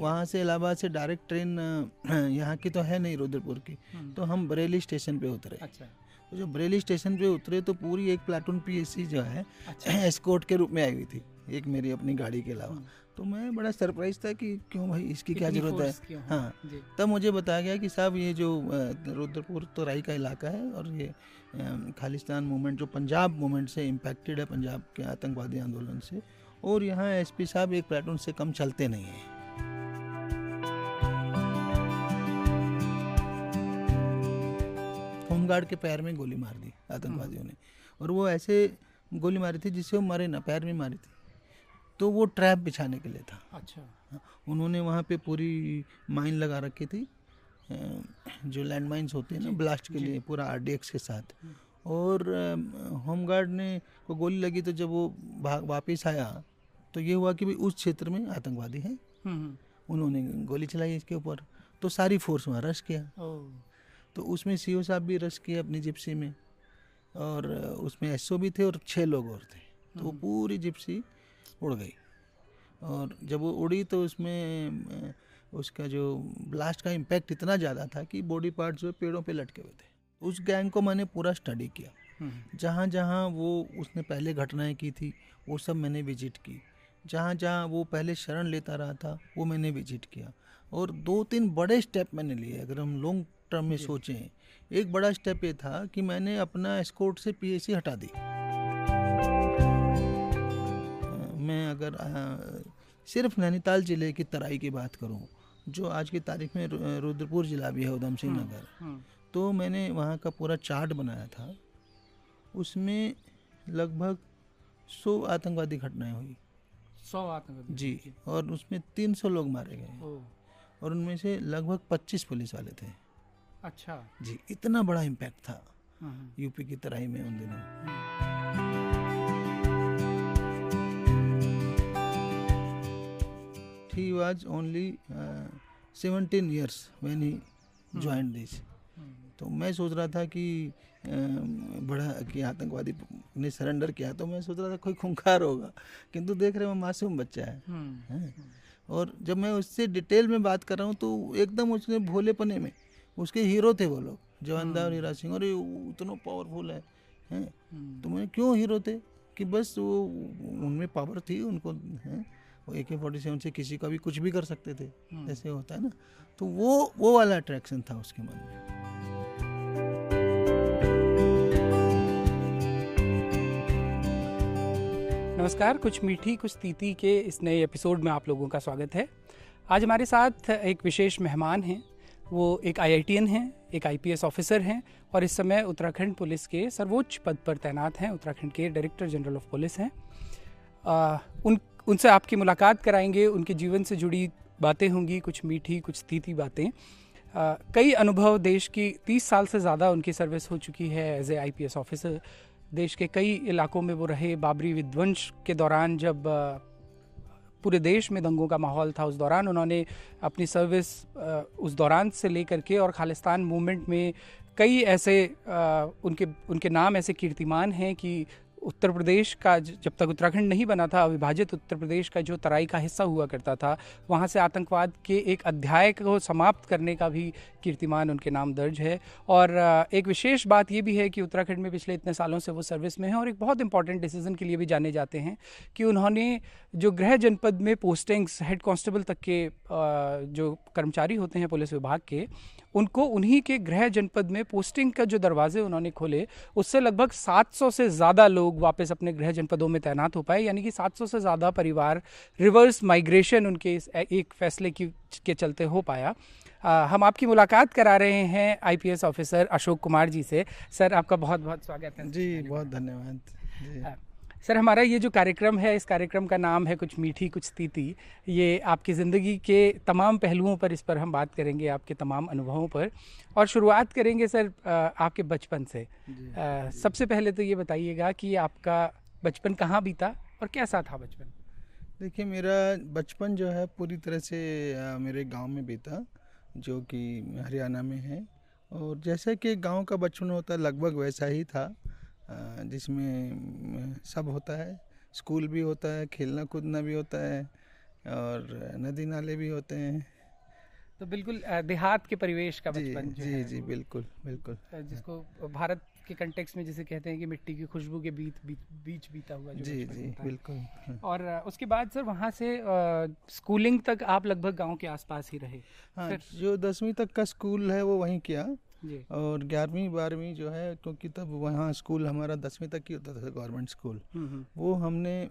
वहाँ से इलाहाबाद से डायरेक्ट ट्रेन यहाँ की तो है नहीं रुद्रपुर की। हम्म, तो हम बरेली स्टेशन पे उतरे। अच्छा। तो जब बरेली स्टेशन पे उतरे तो पूरी एक प्लाटून पीएससी जो है अच्छा। एस्कोर्ट के रूप में आई हुई थी एक मेरी अपनी गाड़ी के अलावा। हम्म। तो मैं बड़ा सरप्राइज़ था कि क्यों भाई इसकी क्या ज़रूरत है? हाँ। तब मुझे बताया गया कि साहब ये जो रुद्रपुर तराई का इलाका है और ये खालिस्तान मूवमेंट जो पंजाब मूवमेंट से इम्पैक्टेड है पंजाब के आतंकवादी आंदोलन से। और यहाँ एसपी साहब एक प्लाटून से कम चलते नहीं हैं। होमगार्ड के पैर में गोली मार दी आतंकवादियों ने। और वो ऐसे गोली मारी थी जिससे वो मरे ना पैर में मारी थी। तो वो ट्रैप बिछाने के लिए था। अच्छा। उन्होंने वहाँ पे पूरी माइन लगा रखी थी। जो लैंड माइन्स होते हैं ना ब्लास्ट के लिए पूरा आरडीएक्स के साथ। और होमगार्ड ने को गोली लगी तो जब वो भाग वापस आया तो ये हुआ कि भाई उस क्षेत्र में आतंकवादी हैं। हम्म, उन्होंने गोली चलाई इसके ऊपर। तो सारी फोर्स वहाँ रश किया। तो उसमें सीओ साहब भी रश किए अपनी जिप्सी में और उसमें एसओ भी थे और छः लोग और थे। तो वो पूरी जिप्सी उड़ गई। और जब वो उड़ी तो उसमें उसका जो ब्लास्ट का इम्पैक्ट इतना ज़्यादा था कि बॉडी पार्ट जो पेड़ों पे लटके हुए थे। उस गैंग को मैंने पूरा स्टडी किया। हम्म, जहाँ जहाँ वो उसने पहले घटनाएँ की थी वो सब मैंने विज़िट की। जहाँ जहाँ वो पहले शरण लेता रहा था वो मैंने विज़िट किया। और दो तीन बड़े स्टेप मैंने लिए। अगर हम लॉन्ग टर्म में सोचें एक बड़ा स्टेप ये था कि मैंने अपना एस्कोर्ट से पीएसी हटा दी। मैं अगर सिर्फ़ नैनीताल ज़िले की तराई की बात करूँ जो आज की तारीख में रुद्रपुर ज़िला भी है उधम सिंह नगर हम्म, तो मैंने वहाँ का पूरा चार्ट बनाया था। उसमें लगभग सौ आतंकवादी घटनाएँ हुई। सौ आतंकवादी जी और उसमें तीन सौ लोग मारे गए और उनमें से लगभग पच्चीस पुलिस वाले थे। अच्छा। जी इतना बड़ा इम्पैक्ट था यूपी की तराई में उन दिनों। He was only uh, 17 years when he joined this. हम्म, तो मैं सोच रहा था कि बड़ा कि आतंकवादी ने सरेंडर किया तो मैं सोच रहा था कोई खूंखार होगा। किंतु देख रहे हो मासूम बच्चा है। हम्म, हैं? और जब मैं उससे डिटेल में बात कर रहा हूँ तो एकदम उसने भोलेपने में उसके हीरो थे वो लोग जवानदार और हीरा सिंह। और ये उतना पावरफुल है हैं? हम्म, तो मैं क्यों हीरो थे? कि बस वो उनमें पावर थी उनको हैं? वो ए के फोर्टी सेवन से किसी का भी कुछ भी कर सकते थे हम्म। ऐसे होता है ना? तो वो वो वाला अट्रैक्शन था उसके मन में। नमस्कार कुछ मीठी कुछ तीती के इस नए एपिसोड में आप लोगों का स्वागत है। आज हमारे साथ एक विशेष मेहमान हैं वो एक आईआईटीएन हैं, एक आईपीएस ऑफिसर हैं, और इस समय उत्तराखंड पुलिस के सर्वोच्च पद पर तैनात हैं, उत्तराखंड के डायरेक्टर जनरल ऑफ़ पुलिस हैं। उन, उनसे आपकी मुलाकात कराएँगे, उनके जीवन से जुड़ी बातें होंगी, कुछ मीठी, कुछ तीती बातें। कई अनुभव देश की तीस साल से ज़्यादा उनकी सर्विस हो चुकी है एज ए आई ऑफिसर देश के कई इलाकों में वो रहे, बाबरी विध्वंस के दौरान जब पूरे देश में दंगों का माहौल था उस दौरान। उन्होंने अपनी सर्विस उस दौरान से लेकर के और खालिस्तान मूवमेंट में कई ऐसे उनके उनके नाम ऐसे कीर्तिमान हैं कि उत्तर प्रदेश का जब तक उत्तराखंड नहीं बना था, अविभाजित उत्तर प्रदेश का जो तराई का हिस्सा हुआ करता था, वहाँ से आतंकवाद के एक अध्याय को समाप्त करने का भी कीर्तिमान उनके नाम दर्ज है। और एक विशेष बात ये भी है कि उत्तराखंड में पिछले इतने सालों से वो सर्विस में हैं और एक बहुत इंपॉर्टेंट डिसीज़न के लिए भी जाने जाते हैं कि उन्होंने जो गृह जनपद में पोस्टिंग्स हेड कांस्टेबल तक के जो कर्मचारी होते हैं पुलिस विभाग के उनको उन्हीं के गृह जनपद में पोस्टिंग का जो दरवाजे उन्होंने खोले उससे लगभग 700 से ज़्यादा लोग वापस अपने गृह जनपदों में तैनात हो पाए यानी कि 700 से ज़्यादा परिवार रिवर्स माइग्रेशन उनके इस एक फैसले की के चलते हो पाया। आ, हम आपकी मुलाकात करा रहे हैं आईपीएस ऑफिसर अशोक कुमार जी से। सर आपका बहुत बहुत स्वागत है। जी बहुत धन्यवाद। सर हमारा ये जो कार्यक्रम है इस कार्यक्रम का नाम है कुछ मीठी कुछ तीती। ये आपकी ज़िंदगी के तमाम पहलुओं पर इस पर हम बात करेंगे आपके तमाम अनुभवों पर। और शुरुआत करेंगे सर आपके बचपन से। आ, सबसे पहले तो ये बताइएगा कि आपका बचपन कहाँ बीता और कैसा था बचपन? देखिए मेरा बचपन जो है पूरी तरह से मेरे गाँव में बीता जो कि हरियाणा में है। और जैसे कि गाँव का बचपन होता लगभग वैसा ही था। जिसमें सब होता है। स्कूल भी होता है खेलना कूदना भी होता है और नदी नाले भी होते हैं। तो बिल्कुल देहात के परिवेश का बचपन जो जी है जी बिल्कुल बिल्कुल। जिसको भारत के कंटेक्स में जिसे कहते हैं कि मिट्टी की खुशबू के बीच बीच, बीच बीता हुआ जो जी जी बिल्कुल। हाँ। और उसके बाद सर वहाँ से स्कूलिंग तक आप लगभग गाँव के आसपास ही रहे। हाँ जो दसवीं तक का स्कूल है वो वहीं किया। और ग्यारहवीं बारहवीं जो है क्योंकि तब वहाँ स्कूल हमारा दसवीं तक ही होता था गवर्नमेंट स्कूल। हम्म, हम्म, वो हमने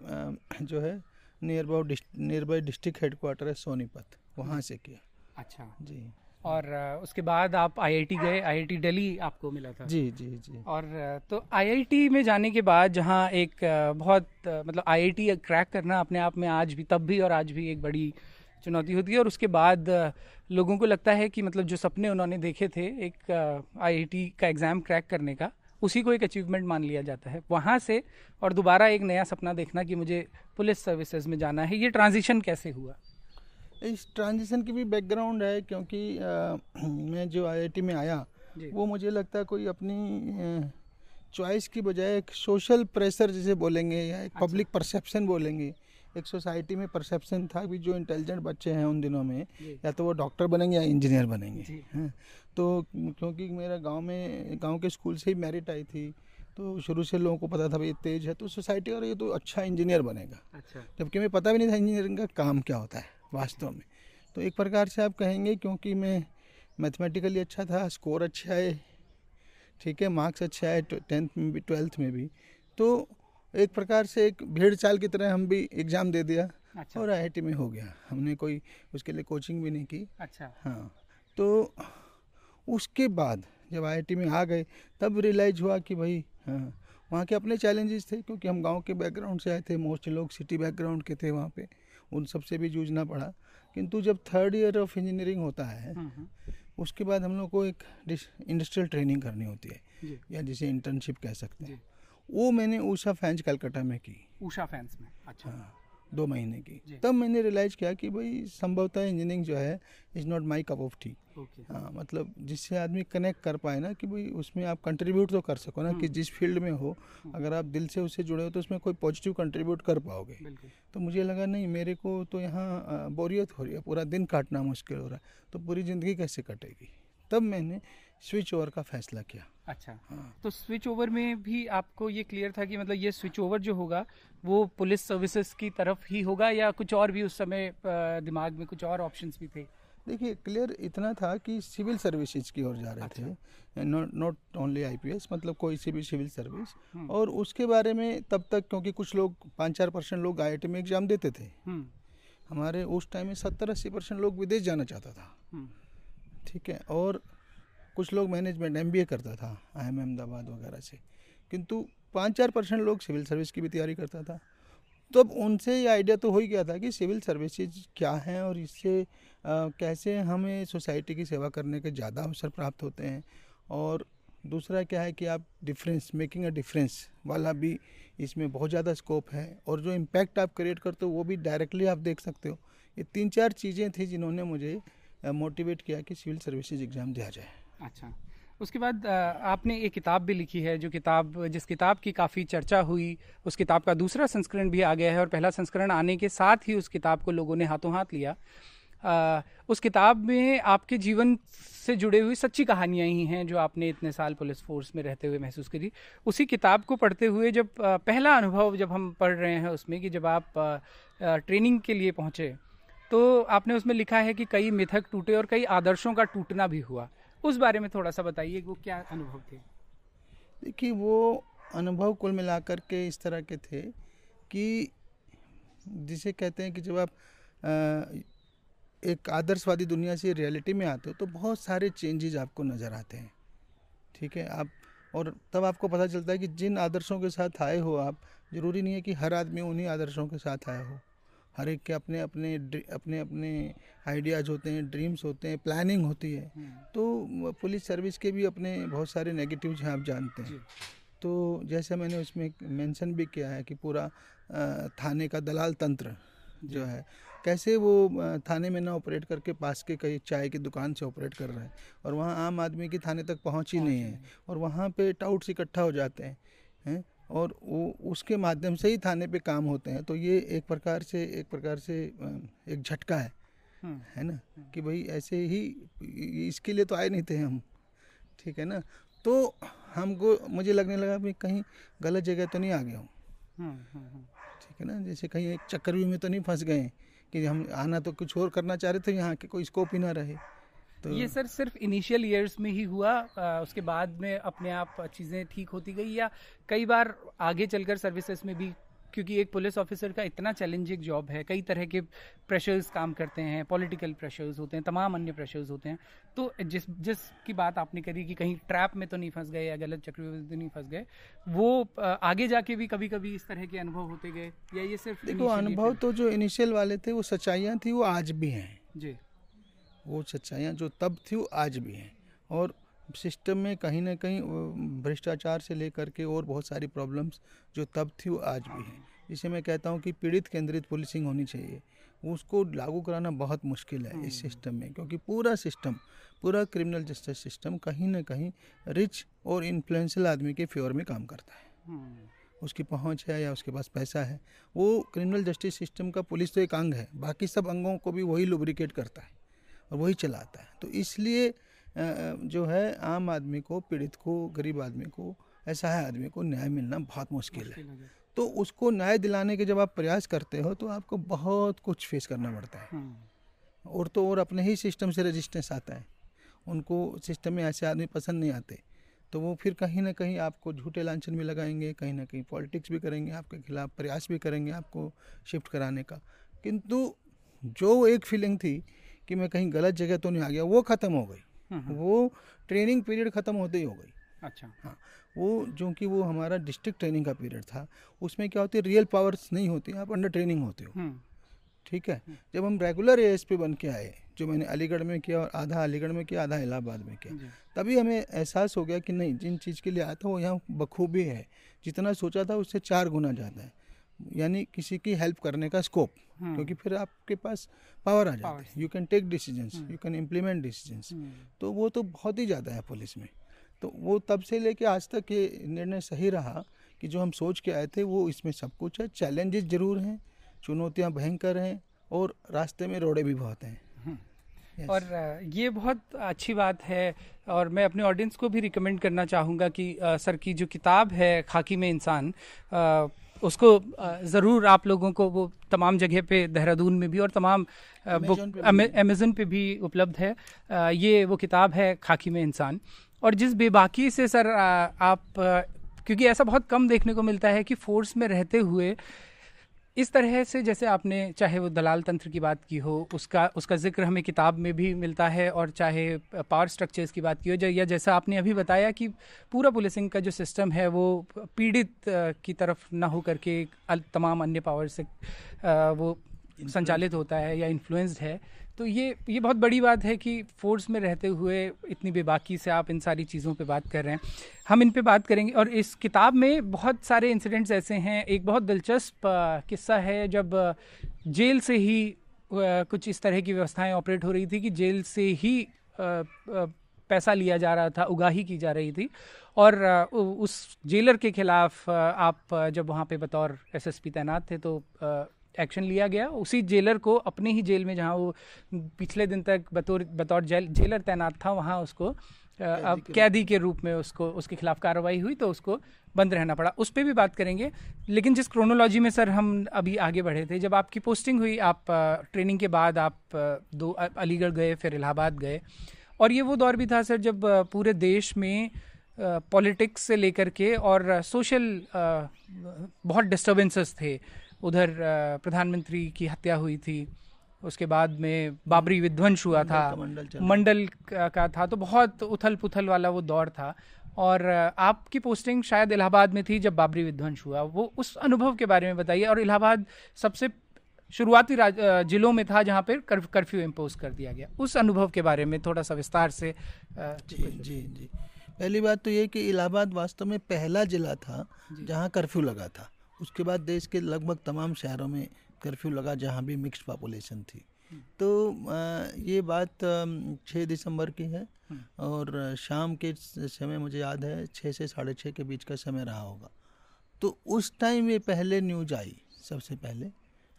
जो है नियर बाउ नियर बाई डिस्ट्रिक्ट हेडक्वार्टर है सोनीपत वहाँ से किया। अच्छा। जी। और उसके बाद आप आईआईटी गए आईआईटी दिल्ली आपको मिला था। जी जी जी। और तो आईआईटी में जाने के बाद जहाँ एक बहुत मतलब आईआईटी क्रैक करना अपने आप में आज भी तब भी और आज भी एक बड़ी चुनौती होती है और उसके बाद लोगों को लगता है कि मतलब जो सपने उन्होंने देखे थे एक आईआईटी का एग्ज़ाम क्रैक करने का उसी को एक अचीवमेंट मान लिया जाता है। वहाँ से और दोबारा एक नया सपना देखना कि मुझे पुलिस सर्विसेज़ में जाना है ये ट्रांजिशन कैसे हुआ? इस ट्रांजिशन की भी बैकग्राउंड है क्योंकि अ, मैं जो आईआईटी में आया वो मुझे लगता है कोई अपनी चॉइस की बजाय एक सोशल प्रेशर जिसे बोलेंगे या एक अच्छा। पब्लिक परसेप्शन बोलेंगे एक सोसाइटी में परसेप्शन था कि जो इंटेलिजेंट बच्चे हैं उन दिनों में या तो वो डॉक्टर बनेंगे या इंजीनियर बनेंगे। हैं। तो क्योंकि मेरा गाँव में गाँव के स्कूल से ही मेरिट आई थी तो शुरू से लोगों को पता था भाई तेज है तो सोसाइटी और ये तो अच्छा इंजीनियर बनेगा। अच्छा। जबकि मैं पता भी नहीं था इंजीनियरिंग का काम क्या होता है वास्तव में। तो एक प्रकार से आप कहेंगे क्योंकि मैं मैथमेटिकली अच्छा था स्कोर अच्छा है ठीक है मार्क्स अच्छा है टेंथ में भी ट्वेल्थ में भी तो एक प्रकार से एक भेड़ चाल की तरह हम भी एग्ज़ाम दे दिया अच्छा। और आईआईटी में हो गया। हमने कोई उसके लिए कोचिंग भी नहीं की। अच्छा। हाँ तो उसके बाद जब आईआईटी में आ गए तब रियलाइज़ हुआ कि भाई हाँ वहाँ के अपने चैलेंजेस थे क्योंकि हम गाँव के बैकग्राउंड से आए थे। मोस्ट लोग सिटी बैकग्राउंड के थे वहाँ पे। उन सबसे भी जूझना पड़ा। किंतु जब थर्ड ईयर ऑफ़ इंजीनियरिंग होता है हम्म, हम्म, उसके बाद हम लोग को एक इंडस्ट्रियल ट्रेनिंग करनी होती है। या जिसे इंटर्नशिप कह सकते हैं। वो मैंने ऊषा फैंस कलकत्ता में की। उषा फैंस में अच्छा। हाँ दो महीने की। तब मैंने रियलाइज़ किया कि भाई संभवतः इंजीनियरिंग जो है is not my cup of tea हाँ मतलब जिससे आदमी कनेक्ट कर पाए ना कि भाई उसमें आप कंट्रीब्यूट तो कर सको ना कि हम्म। जिस फ़ील्ड में हो अगर आप दिल से उससे जुड़े हो तो उसमें कोई पॉजिटिव कंट्रीब्यूट कर पाओगे। तो मुझे लगा नहीं मेरे को तो यहाँ बोरियत हो रही है पूरा दिन काटना मुश्किल हो रहा है तो पूरी ज़िंदगी कैसे कटेगी? तब मैंने स्विच ओवर का फैसला किया। अच्छा। हाँ। तो स्विच ओवर में भी आपको ये क्लियर था कि मतलब ये स्विच ओवर जो होगा वो पुलिस सर्विसेज़ की तरफ़ ही होगा या कुछ और भी उस समय दिमाग में कुछ और ऑप्शंस भी थे? देखिए क्लियर इतना था कि सिविल सर्विसेज़ की ओर जा रहे अच्छा। थे। नॉट नॉट ओनली आईपीएस मतलब कोई सी भी सिविल सर्विस। हम्म। और उसके बारे में तब तक क्योंकि कुछ लोग पाँच चार परसेंट लोग आई में एग्ज़ाम देते थे। हम्म। हमारे उस टाइम में सत्तर अस्सी परसेंट लोग विदेश जाना चाहता था। हम्म। ठीक है, और कुछ लोग मैनेजमेंट एमबीए करता था आई एम अहमदाबाद वगैरह से। किंतु पाँच चार परसेंट लोग सिविल सर्विस की भी तैयारी करता था। तब उनसे ये आइडिया तो हो ही गया था कि सिविल सर्विसेज़ क्या हैं और इससे कैसे हमें सोसाइटी की सेवा करने के ज़्यादा अवसर प्राप्त होते हैं। और दूसरा क्या है कि आप डिफरेंस मेकिंग अ डिफरेंस वाला भी इसमें बहुत ज़्यादा स्कोप है। और जो इम्पैक्ट आप क्रिएट करते हो, वो भी डायरेक्टली आप देख सकते हो। ये तीन चार चीज़ें थी जिन्होंने मुझे मोटिवेट किया कि सिविल सर्विसेज़ एग्ज़ाम दिया जाए। अच्छा। उसके बाद आपने एक किताब भी लिखी है जो किताब जिस किताब की काफ़ी चर्चा हुई उस किताब का दूसरा संस्करण भी आ गया है और पहला संस्करण आने के साथ ही उस किताब को लोगों ने हाथों हाथ लिया। अ, उस किताब में आपके जीवन से जुड़े हुई सच्ची कहानियाँ ही हैं जो आपने इतने साल पुलिस फोर्स में रहते हुए महसूस करी। उसी किताब को पढ़ते हुए जब पहला अनुभव जब हम पढ़ रहे हैं उसमें कि जब आप ट्रेनिंग के लिए पहुँचे तो आपने उसमें लिखा है कि कई मिथक टूटे और कई आदर्शों का टूटना भी हुआ। उस बारे में थोड़ा सा बताइए, वो क्या अनुभव थे? देखिए, वो अनुभव कुल मिलाकर के इस तरह के थे कि जिसे कहते हैं कि जब आप एक आदर्शवादी दुनिया से रियलिटी में आते हो तो बहुत सारे चेंजेज आपको नज़र आते हैं। ठीक है? आप, और तब आपको पता चलता है कि जिन आदर्शों के साथ आए हो आप, ज़रूरी नहीं है कि हर आदमी उन्हीं आदर्शों के साथ आया हो। हर एक के अपने अपने अपने अपने आइडियाज़ होते हैं ड्रीम्स होते हैं प्लानिंग होती है। तो पुलिस सर्विस के भी अपने बहुत सारे नेगेटिव्स हैं आप जानते हैं। तो जैसे मैंने उसमें मेंशन भी किया है कि पूरा थाने का दलाल तंत्र जो। है कैसे वो थाने में ना ऑपरेट करके पास के कई चाय की दुकान से ऑपरेट कर रहे हैं और वहाँ आम आदमी की थाने तक पहुँच ही नहीं है और वहाँ पे टाउट्स इकट्ठा हो जाते हैं हैं? और वो उसके माध्यम से ही थाने पे काम होते हैं। तो ये एक प्रकार से एक प्रकार से एक झटका है। हम्म, है ना? कि भाई ऐसे ही इसके लिए तो आए नहीं थे हम। ठीक है ना? तो हमको मुझे लगने लगा भी कहीं गलत जगह तो नहीं आ गया हूँ। हम्म, हम्म, हम्म। ठीक है ना? जैसे कहीं एक चक्रव्यूह में तो नहीं फंस गए कि हम आना तो कुछ और करना चाह रहे थे यहाँ के कोई स्कोप ही ना रहे। तो ये सर सिर्फ़ इनिशियल ईयर्स में ही हुआ आ, उसके बाद में अपने आप चीज़ें ठीक होती गई या कई बार आगे चलकर सर्विसेज़ में भी क्योंकि एक पुलिस ऑफिसर का इतना चैलेंजिंग जॉब है कई तरह के प्रेशर्स काम करते हैं पॉलिटिकल प्रेशर्स होते हैं तमाम अन्य प्रेशर्स होते हैं। तो जिस जिस की बात आपने करी कि कहीं ट्रैप में तो नहीं फंस गए या गलत चक्रव्यूह में तो नहीं फंस गए वो आगे जाके भी कभी कभी इस तरह के अनुभव होते गए या ये सिर्फ़ देखो अनुभव तो जो इनिशियल वाले थे वो सच्चाइयाँ थी वो आज भी हैं। जी। वो सच्चाइयाँ जो तब थी वो आज भी हैं। और सिस्टम में कहीं ना कहीं भ्रष्टाचार से लेकर के और बहुत सारी प्रॉब्लम्स जो तब थी वो आज भी हैं। जिसे मैं कहता हूँ कि पीड़ित केंद्रित पुलिसिंग होनी चाहिए। उसको लागू कराना बहुत मुश्किल है इस सिस्टम में क्योंकि पूरा सिस्टम पूरा क्रिमिनल जस्टिस सिस्टम कहीं ना कहीं रिच और इन्फ्लुएंशियल आदमी के फेवर में काम करता है। हम्म, उसकी पहुँच है या उसके पास पैसा है वो क्रिमिनल जस्टिस सिस्टम का पुलिस तो एक अंग है बाकी सब अंगों को भी वही लुब्रिकेट करता है। और वही चलाता है। तो इसलिए जो है आम आदमी को पीड़ित को गरीब आदमी को ऐसा है आदमी को न्याय मिलना बहुत मुश्किल है। हो। तो उसको न्याय दिलाने के जब आप प्रयास करते हो तो आपको बहुत कुछ फेस करना पड़ता है। हम्म, और तो और अपने ही सिस्टम से रेजिस्टेंस आता है। उनको सिस्टम में ऐसे आदमी पसंद नहीं आते। तो वो फिर कहीं ना कहीं आपको झूठे लांछन भी लगाएँगे कहीं ना कहीं पॉलिटिक्स भी करेंगे आपके खिलाफ प्रयास भी करेंगे आपको शिफ्ट कराने का। किंतु जो एक फीलिंग थी कि मैं कहीं गलत जगह तो नहीं आ गया वो ख़त्म हो गई। हम्म, वो ट्रेनिंग पीरियड ख़त्म होते ही हो गई। अच्छा। हाँ वो जो कि वो हमारा डिस्ट्रिक्ट ट्रेनिंग का पीरियड था उसमें क्या होती है रियल पावर्स नहीं होती आप अंडर ट्रेनिंग होते हो। हम्म, ठीक है? जब हम रेगुलर एएसपी बन के आए जो मैंने अलीगढ़ में किया और आधा अलीगढ़ में किया आधा इलाहाबाद में किया तभी हमें एहसास हो गया कि नहीं जिन चीज़ के लिए आया था वो यहाँ बखूबी है। जितना सोचा था उससे चार गुना ज़्यादा है। यानी किसी की हेल्प करने का स्कोप हम्म, क्योंकि फिर आपके पास पावर आ जाता. है। You can take decisions you can implement decisions हम्म, तो वो तो बहुत ही ज़्यादा है पुलिस में। तो वो तब से लेके आज तक ये निर्णय सही रहा कि जो हम सोच के आए थे वो इसमें सब कुछ है। चैलेंजेस ज़रूर हैं चुनौतियाँ भयंकर हैं और रास्ते में रोड़े भी बहुत हैं। Yes. और ये बहुत अच्छी बात है और मैं अपने ऑडियंस को भी रिकमेंड करना चाहूँगा कि सर की जो किताब है खाकी में इंसान उसको ज़रूर आप लोगों को वो तमाम जगह पे देहरादून में भी और तमाम बुक अमेजन पे भी। उपलब्ध है। ये वो किताब है खाकी में इंसान। और जिस बेबाकी से सर आप क्योंकि ऐसा बहुत कम देखने को मिलता है कि फोर्स में रहते हुए इस तरह से जैसे आपने, चाहे वो दलाल तंत्र की बात की हो, उसका उसका ज़िक्र हमें किताब में भी मिलता है और चाहे पावर स्ट्रक्चर्स की बात की हो या जैसा आपने अभी बताया कि पूरा पुलिसिंग का जो सिस्टम है, वो पीड़ित की तरफ़ ना हो करके तमाम अन्य पावर से वो संचालित होता है या इन्फ्लुएंस्ड है तो ये ये बहुत बड़ी बात है कि फोर्स में रहते हुए इतनी बेबाकी से आप इन सारी चीज़ों पे बात कर रहे हैं। हम इन पे बात करेंगे और इस किताब में बहुत सारे इंसिडेंट्स ऐसे हैं। एक बहुत दिलचस्प किस्सा है जब जेल से ही कुछ इस तरह की व्यवस्थाएँ ऑपरेट हो रही थी कि जेल से ही पैसा लिया जा रहा था, उगाही की जा रही थी और उस जेलर के खिलाफ आप जब वहाँ पे बतौर एसएसपी तैनात थे तो एक्शन लिया गया। उसी जेलर को अपने ही जेल में जहाँ वो पिछले दिन तक बतौर बतौर जेल जेलर तैनात था वहाँ उसको अब कैदी के रूप में उसको उसके खिलाफ कार्रवाई हुई तो उसको बंद रहना पड़ा। उस पर भी बात करेंगे। लेकिन जिस क्रोनोलॉजी में सर हम अभी आगे बढ़े थे जब आपकी पोस्टिंग हुई आप ट्रेनिंग के बाद आप दो अलीगढ़ गए फिर इलाहाबाद गए। और ये वो दौर भी था सर जब पूरे देश में पॉलिटिक्स से लेकर के और सोशल बहुत डिस्टर्बेंसेस थे। उधर प्रधानमंत्री की हत्या हुई थी। उसके बाद में बाबरी विध्वंस हुआ था। मंडल मंडल का, का था। तो बहुत उथल पुथल वाला वो दौर था। और आपकी पोस्टिंग शायद इलाहाबाद में थी जब बाबरी विध्वंस हुआ। वो उस अनुभव के बारे में बताइए। और इलाहाबाद सबसे शुरुआती जिलों में था जहाँ पर कर, कर्फ्यू इम्पोज कर दिया गया। उस अनुभव के बारे में थोड़ा सा विस्तार से जी जी जी। पहली बात तो ये कि इलाहाबाद वास्तव में पहला जिला था जहाँ कर्फ्यू लगा था। उसके बाद देश के लगभग तमाम शहरों में कर्फ्यू लगा जहाँ भी मिक्स्ड पॉपुलेशन थी। तो ये बात छः दिसंबर की है और शाम के समय मुझे याद है छः से साढ़े छः के बीच का समय रहा होगा। तो उस टाइम ये पहले न्यूज़ आई सबसे पहले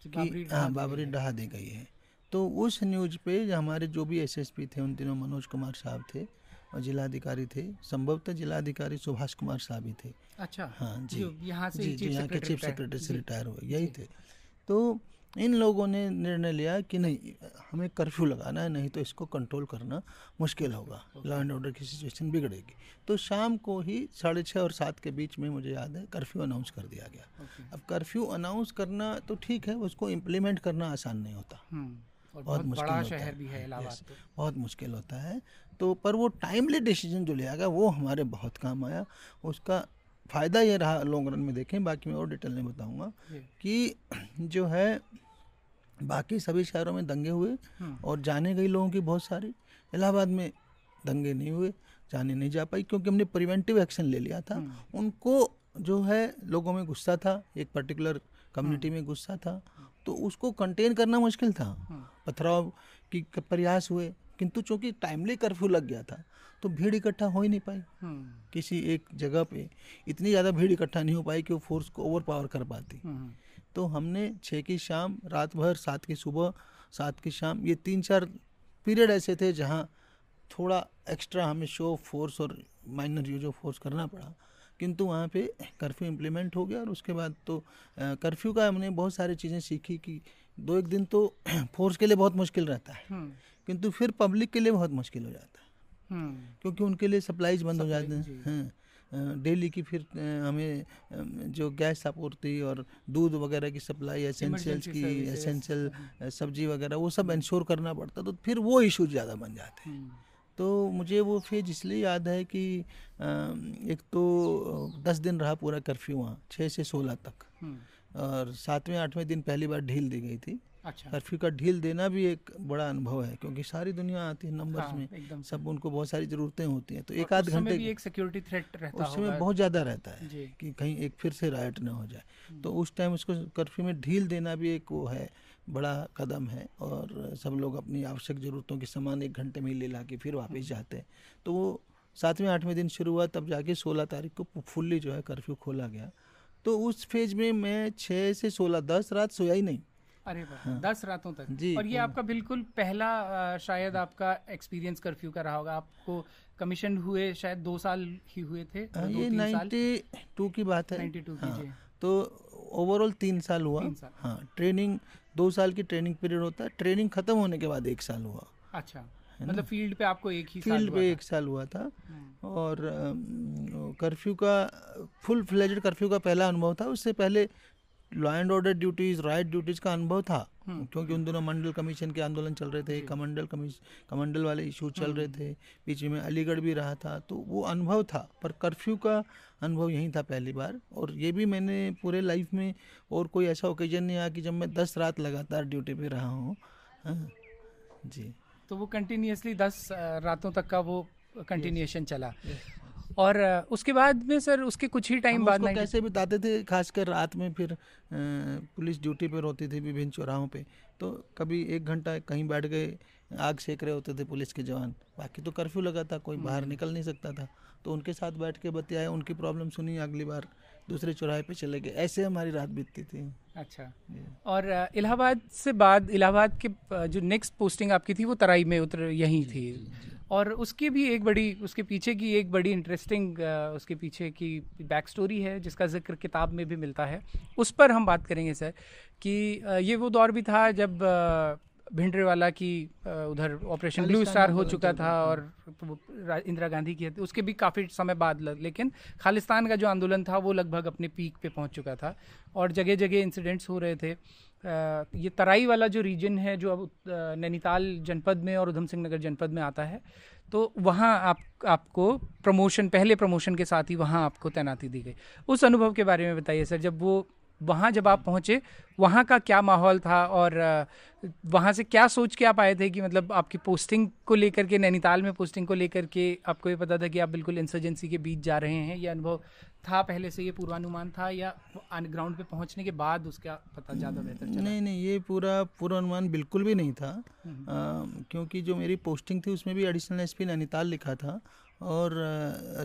कि हाँ बाबरी ढहा दी गई है। तो उस न्यूज़ पे हमारे जो भी एसएसपी थे उन दिनों मनोज कुमार साहब थे और जिलाधिकारी थे। संभवतः जिलाधिकारी सुभाष कुमार साहब ही थे। अच्छा। हाँ जी। यहाँ से जी जी यहाँ के चीफ सेक्रेटरी से रिटायर हुए यही थे। तो इन लोगों ने निर्णय लिया कि नहीं हमें कर्फ्यू लगाना है नहीं तो इसको कंट्रोल करना मुश्किल होगा। लॉ एंड ऑर्डर की सिचुएशन बिगड़ेगी। तो शाम को ही साढ़े छः और सात के बीच में मुझे याद है कर्फ्यू अनाउंस कर दिया गया। अब कर्फ्यू अनाउंस करना तो ठीक है उसको इम्प्लीमेंट करना आसान नहीं होता। हम्म, और बहुत बहुत मुश्किल होता शहर है। भी है Yes, तो। बहुत मुश्किल होता है। तो पर वो टाइमली डिसीज़न जो लिया गया वो हमारे बहुत काम आया। उसका फ़ायदा ये रहा लॉन्ग रन में देखें बाकी मैं और डिटेल में बताऊँगा कि जो है बाकी सभी शहरों में दंगे हुए हम्म, और जाने गई लोगों की बहुत सारी। इलाहाबाद में दंगे नहीं हुए जाने नहीं जा पाई क्योंकि हमने प्रिवेंटिव एक्शन ले लिया था। हम्म। उनको जो है लोगों में गुस्सा था एक पर्टिकुलर कम्युनिटी में गुस्सा था। तो उसको कंटेन करना मुश्किल था। हम्म, पथराव की प्रयास हुए। किंतु चूँकि टाइमली कर्फ्यू लग गया था तो भीड़ इकट्ठा हो ही नहीं पाई। हम्म, किसी एक जगह पे इतनी ज़्यादा भीड़ इकट्ठा नहीं हो पाई कि वो फोर्स को ओवर पावर कर पाती। हम्म, तो हमने छः की शाम रात भर सात की सुबह सात की शाम ये तीन चार पीरियड ऐसे थे जहाँ थोड़ा एक्स्ट्रा हमें शो फोर्स और माइनर यूज़ ऑफ़ फोर्स करना पड़ा। किंतु वहाँ पे कर्फ्यू इम्प्लीमेंट हो गया और उसके बाद तो कर्फ्यू का हमने बहुत सारी चीज़ें सीखी कि दो एक दिन तो फोर्स के लिए बहुत मुश्किल रहता है। हम्म, किंतु फिर पब्लिक के लिए बहुत मुश्किल हो जाता है। हम्म, क्योंकि उनके लिए सप्लाईज बंद हो जाते हैं। हाँ। डेली की फिर हमें जो गैस आपूर्ति और दूध वगैरह की सप्लाई एसेंशियल्स की एसेंशियल सब्ज़ी वगैरह वो सब इंश्योर करना पड़ता तो फिर वो इशू ज़्यादा बन जाते हैं। हम्म, तो मुझे वो फ़ेज़ इसलिए याद है कि एक तो दस दिन रहा पूरा कर्फ्यू वहाँ छः से सोलह तक। हम्म, और सातवें आठवें दिन पहली बार ढील दी गई थी। अच्छा। कर्फ्यू का ढील देना भी एक बड़ा अनुभव है क्योंकि सारी दुनिया आती है नंबर्स हाँ, में सब उनको बहुत सारी ज़रूरतें होती हैं तो एक आध घंटे एक सिक्योरिटी थ्रेट रहता उस समय बहुत ज़्यादा रहता है कि कहीं एक फिर से राइट ना हो जाए। हम्म। तो उस टाइम उसको कर्फ्यू में ढील देना भी एक वो है बड़ा कदम है और सब लोग अपनी आवश्यक ज़रूरतों के सामान एक घंटे में ले ला के फिर हम्म। वापस जाते हैं। तो वो सातवें आठवें दिन शुरू हुआ तब जाके सोलह तारीख को फुल्ली जो है कर्फ्यू खोला गया। तो उस फ़ेज़ में मैं छः से सोलह दस रात सोया ही नहीं। अरे वाह दस रातों तक हाँ। जी, और ये पूरा। आपका बिल्कुल पहला शायद आपका एक्सपीरियंस कर्फ्यू का रहा होगा आपको कमीशन हुए शायद दो साल ही हुए थे हाँ, ये नाइन्टी टू की बात है 92 की, हाँ। तो ओवरऑल तीन साल हुआ तीन साल। हाँ ट्रेनिंग दो साल की ट्रेनिंग पीरियड होता है ट्रेनिंग खत्म होने के बाद एक साल हुआ अच्छा मतलब फ़ील्ड पे आपको एक ही साल फ़ील्ड पे। एक साल हुआ था हम्म, और कर्फ्यू का फुल फ्लेजेड कर्फ्यू का पहला अनुभव था उससे पहले law and order duties right duties का अनुभव था। हम्म, क्योंकि उन दिनों मंडल कमीशन के आंदोलन चल रहे थे कमंडल कमीश कमंडल वाले इशू चल रहे हम्म। थे बीच में अलीगढ़ भी रहा था तो वो अनुभव था पर कर्फ्यू का अनुभव यही था पहली बार। और ये भी मैंने पूरे लाइफ में और कोई ऐसा ओकेजन नहीं आया कि जब मैं दस रात लगातार ड्यूटी पे रहा हूँ। हाँ, जी। तो वो कंटिन्यूसली दस रातों तक का वो कंटिन्यूएशन चला। और उसके बाद में सर उसके कुछ ही टाइम बाद उसको 90 कैसे बिताते थे खासकर रात में फिर पुलिस ड्यूटी पर होती थी विभिन्न चौराहों पे तो कभी एक घंटा कहीं बैठ गए आग सेक रहे होते थे पुलिस के जवान। बाकी तो कर्फ्यू लगा था कोई बाहर निकल नहीं सकता था। तो उनके साथ बैठ के बतियाए उनकी प्रॉब्लम सुनी अगली बार दूसरे चौराहे पे चले गए। ऐसे हमारी रात बीतती थी। अच्छा। और इलाहाबाद से बाद इलाहाबाद के जो नेक्स्ट पोस्टिंग आपकी थी वो तराई में उतर यहीं थी। और उसकी भी एक बड़ी उसके पीछे की एक बड़ी इंटरेस्टिंग उसके पीछे की बैक स्टोरी है जिसका ज़िक्र किताब में भी मिलता है। उस पर हम बात करेंगे सर कि ये वो दौर भी था जब भिंडरेवाला की उधर ऑपरेशन ब्लू स्टार हो चुका था और इंदिरा गांधी की उसके भी काफ़ी समय बाद लेकिन खालिस्तान का जो आंदोलन था वो लगभग अपने पीक पे पहुँच चुका था। और जगह जगह इंसिडेंट्स हो रहे थे। ये तराई वाला जो रीजन है, जो अब नैनीताल जनपद में और उधम सिंह नगर जनपद में आता है तो वहाँ आप, आपको प्रमोशन पहले प्रमोशन के साथ ही वहाँ आपको तैनाती दी गई। उस अनुभव के बारे में बताइए सर, जब वो, वहाँ जब आप पहुँचे, वहाँ का क्या माहौल था और वहाँ से क्या सोच के आप आए थे कि मतलब आपकी पोस्टिंग को लेकर के, नैनीताल में पोस्टिंग को लेकर के आपको ये पता था कि आप बिल्कुल इंसर्जेंसी के बीच जा रहे हैं, ये अनुभव था पहले से ये पूर्वानुमान था या ग्राउंड पे पहुँचने के बाद उसका पता ज़्यादा बेहतर चला? नहीं नहीं ये पूरा पूर्वानुमान बिल्कुल भी नहीं था। हम्म। अ, क्योंकि जो मेरी पोस्टिंग थी उसमें भी एडिशनल एसपी नैनीताल लिखा था और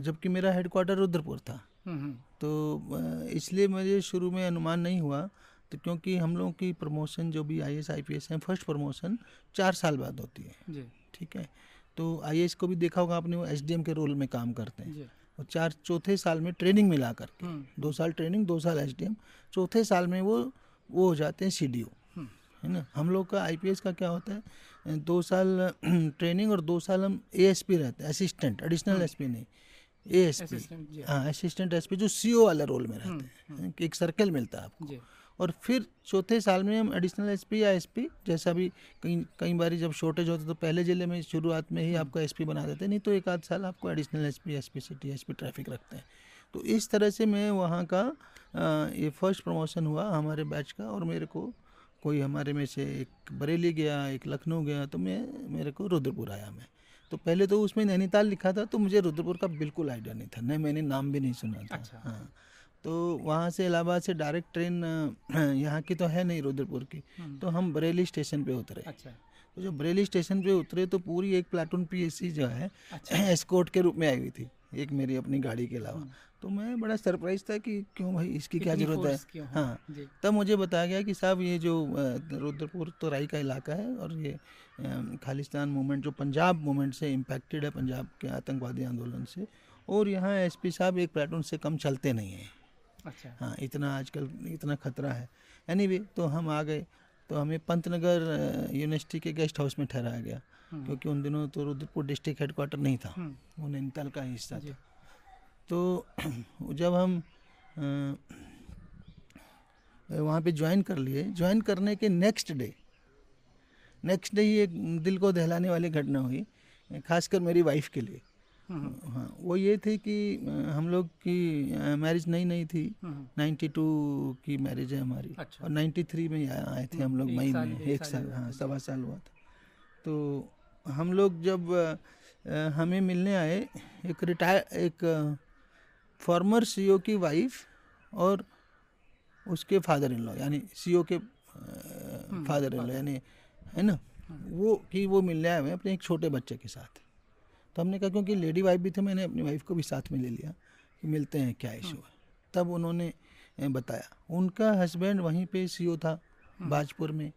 जबकि मेरा हेडक्वार्टर रुद्रपुर था। हम्म, हम्म, तो इसलिए मुझे शुरू में अनुमान नहीं हुआ। तो क्योंकि हम लोगों की प्रमोशन जो भी I S I P S है फ़र्स्ट प्रमोशन चार साल बाद होती है। जी। ठीक है? तो आईएएस को भी देखा होगा आपने वो एसडीएम के रोल में काम करते हैं। जी। और चार चौथे साल में ट्रेनिंग मिला कर हम्म, दो साल ट्रेनिंग दो साल एस चौथे साल में वो वो हो जाते हैं सी हम्म, है ना? हम लोग का आईपीएस का क्या होता है दो साल ट्रेनिंग और दो साल हम एएसपी रहते हैं असिस्टेंट एडिशनल एसपी नहीं ए एस पी हाँ असिस्टेंट एसपी जो सीओ वाले रोल में हम्म, रहते हैं एक सर्कल मिलता है आपको। जी। और फिर चौथे साल में हम एडिशनल एसपी या एसपी जैसा भी कई कई बार जब शॉर्टेज होता तो पहले ज़िले में शुरुआत में ही आपको एसपी बना देते नहीं तो एक आध साल आपको additional SP SP city SP traffic रखते हैं। तो इस तरह से मैं वहाँ का ये फ़र्स्ट प्रमोशन हुआ हमारे बैच का और मेरे को कोई हमारे में से एक बरेली गया एक लखनऊ गया तो मैं मेरे को रुद्रपुर आया मैं। तो पहले तो उसमें नैनीताल लिखा था तो मुझे रुद्रपुर का बिल्कुल आइडिया नहीं था नहीं मैंने नाम भी नहीं सुना था। अच्छा। हाँ। तो वहाँ से इलाहाबाद से डायरेक्ट ट्रेन यहाँ की तो है नहीं रुद्रपुर की। हम्म, तो हम बरेली स्टेशन पे उतरे। अच्छा। तो जब बरेली स्टेशन पे उतरे तो पूरी एक प्लाटून पीएससी जो है अच्छा। एस्कोर्ट के रूप में आई हुई थी एक मेरी अपनी गाड़ी के अलावा। हम्म। तो मैं बड़ा सरप्राइज़ था कि क्यों भाई इसकी क्या ज़रूरत है? हाँ। तब मुझे बताया गया कि साहब ये जो अ, तो राई का इलाका है और ये खालिस्तान मूवमेंट जो पंजाब मूवमेंट से इम्पैक्टेड है पंजाब के आतंकवादी आंदोलन से और यहाँ एसपी साहब एक प्लाटून से कम चलते नहीं हैं। अच्छा। हाँ इतना आजकल इतना खतरा है। एनीवे तो हम आ गए तो हमें पंतनगर यूनिवर्सिटी के गेस्ट हाउस में ठहराया गया हम्म, क्योंकि उन दिनों तो रुद्रपुर डिस्ट्रिक्ट हेडक्वार्टर नहीं था। हम्म, वो नैनीताल का हिस्सा था। तो जब हम वहाँ पे ज्वाइन कर लिए ज्वाइन करने के नेक्स्ट डे नेक्स्ट डे ही एक दिल को दहलाने वाली घटना हुई खासकर मेरी वाइफ के लिए। हाँ वो ये थी कि हम लोग की मैरिज नई नई थी। हम्म, 92 की मैरिज है हमारी। अच्छा। और 93 में आए थे हम लोग मई में एक साल हाँ सवा साल हुआ था। तो हम लोग जब हमें मिलने आए एक रिटायर एक फॉर्मर सीईओ की वाइफ और उसके फादर इन लॉ यानी सीईओ के फादर इन लॉ यानी है ना? वो कि वो मिलने आए हुए अपने एक छोटे बच्चे के साथ। तो हमने कहा क्योंकि लेडी वाइफ भी थे मैंने अपनी वाइफ को भी साथ में ले लिया कि मिलते हैं क्या इशू है? तब उन्होंने बताया। उनका हस्बैंड वहीं पे सीईओ था बाजपुर में।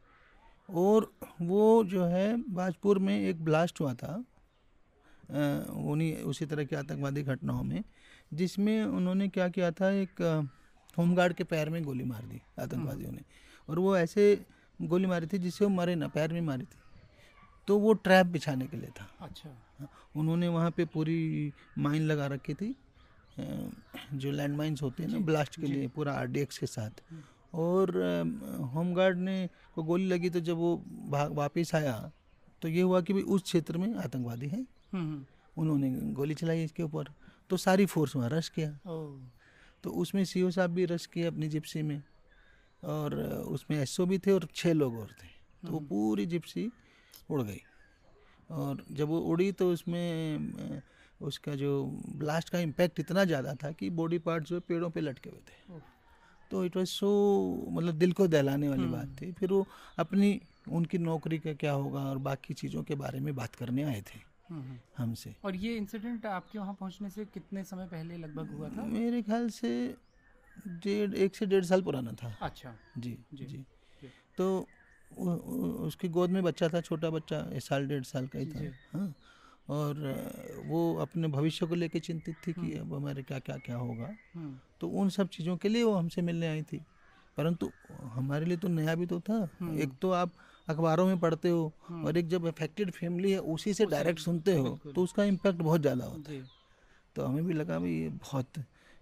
और वो जो है बाजपुर में एक ब्लास्ट हुआ था उन्हीं उसी तरह की आतंकवादी घटनाओं में जिसमें उन्होंने क्या किया था एक होमगार्ड के पैर में गोली मार दी आतंकवादियों ने। और वो ऐसे गोली मारी थी जिससे वो मरे ना पैर में मारी थी। तो वो ट्रैप बिछाने के लिए था। अच्छा। उन्होंने वहाँ पे पूरी माइन लगा रखी थी। जो लैंड माइन्स होते हैं ना ब्लास्ट के लिए पूरा आरडीएक्स के साथ। और होमगार्ड ने को गोली लगी तो जब वो भाग वापिस आया तो ये हुआ कि भाई उस क्षेत्र में आतंकवादी हैं। हम्म, हम्म, उन्होंने गोली चलाई इसके ऊपर। तो सारी फोर्स वहाँ रश किया। तो उसमें सीओ साहब भी रश किए अपनी जिप्सी में। और उसमें एसओ भी थे और छः लोग और थे। तो वो पूरी जिप्सी उड़ गई। और जब वो उड़ी तो उसमें उसका जो ब्लास्ट का इम्पैक्ट इतना ज़्यादा था कि बॉडी पार्ट जो पेड़ों पे लटके हुए थे। तो इट वॉज़ सो मतलब दिल को दहलाने वाली बात थी। फिर वो अपनी उनकी नौकरी का क्या होगा और बाकी चीज़ों के बारे में बात करने आए थे हम्म, हम्म। हमसे। और ये इंसिडेंट आपके वहाँ पहुँचने से कितने समय पहले लगभग हुआ था? मेरे ख्याल से डेढ़ एक से डेढ़ साल पुराना था। अच्छा। जी जी, जी। जी। तो उ, उसकी गोद में बच्चा था छोटा बच्चा एक साल डेढ़ साल का ही था। हाँ और वो अपने भविष्य को लेके चिंतित थी कि अब हमारे क्या क्या क्या होगा। हम्म, तो उन सब चीज़ों के लिए वो हमसे मिलने आई थी। परंतु हमारे लिए तो नया भी तो था। एक तो आप अखबारों में पढ़ते हो और एक जब अफेक्टेड फैमिली है उसी से डायरेक्ट सुनते हो तो उसका इम्पैक्ट बहुत ज़्यादा होता है। तो हमें भी लगा भाई ये बहुत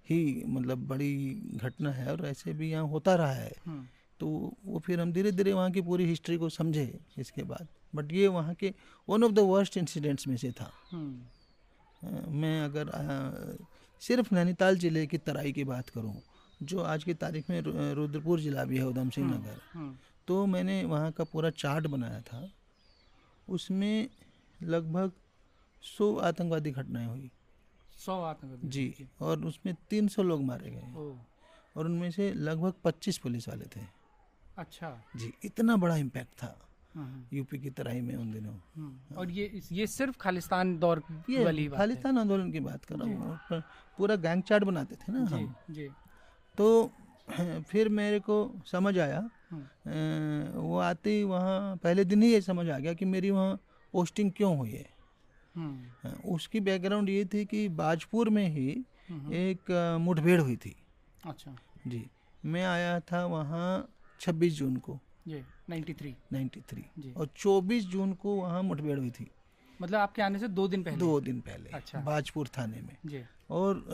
ही मतलब बड़ी घटना है और ऐसे भी यहाँ होता रहा है। हम्म, तो वो फिर हम धीरे धीरे वहाँ की पूरी हिस्ट्री को समझे इसके बाद। बट ये वहाँ के one of the worst incidents में से था। हम्म, मैं अगर अ, सिर्फ़ नैनीताल ज़िले की तराई की बात करूँ जो आज की तारीख में रुद्रपुर ज़िला भी है उधम सिंह नगर हम्म, तो मैंने वहाँ का पूरा चार्ट बनाया था। उसमें लगभग सौ आतंकवादी घटनाएँ हुई। सौ आतंकवादी जी और उसमें तीन सौ लोग मारे गए और उनमें से लगभग पच्चीस पुलिस वाले थे। अच्छा। जी इतना बड़ा इम्पैक्ट था यूपी की तराई में उन दिनों। हम्म। और ये ये सिर्फ़ खालिस्तान दौर ये वाली बात खालिस्तान आंदोलन की बात कर रहा हूँ पूरा गैंग चार्ट बनाते थे ना जी हम। जी। तो फिर मेरे को समझ आया वो आते ही वहाँ पहले दिन ही ये समझ आ गया कि मेरी वहाँ पोस्टिंग क्यों हुई है। उसकी बैकग्राउंड ये थी कि बाजपुर में ही एक मुठभेड़ हुई थी। अच्छा। जी मैं आया था वहाँ 26 जून को। जी 93 93 जी। और 24 जून को वहाँ मुठभेड़ हुई थी। मतलब आपके आने से दो दिन पहले? दो दिन पहले अच्छा। बाजपुर थाने में। जी। और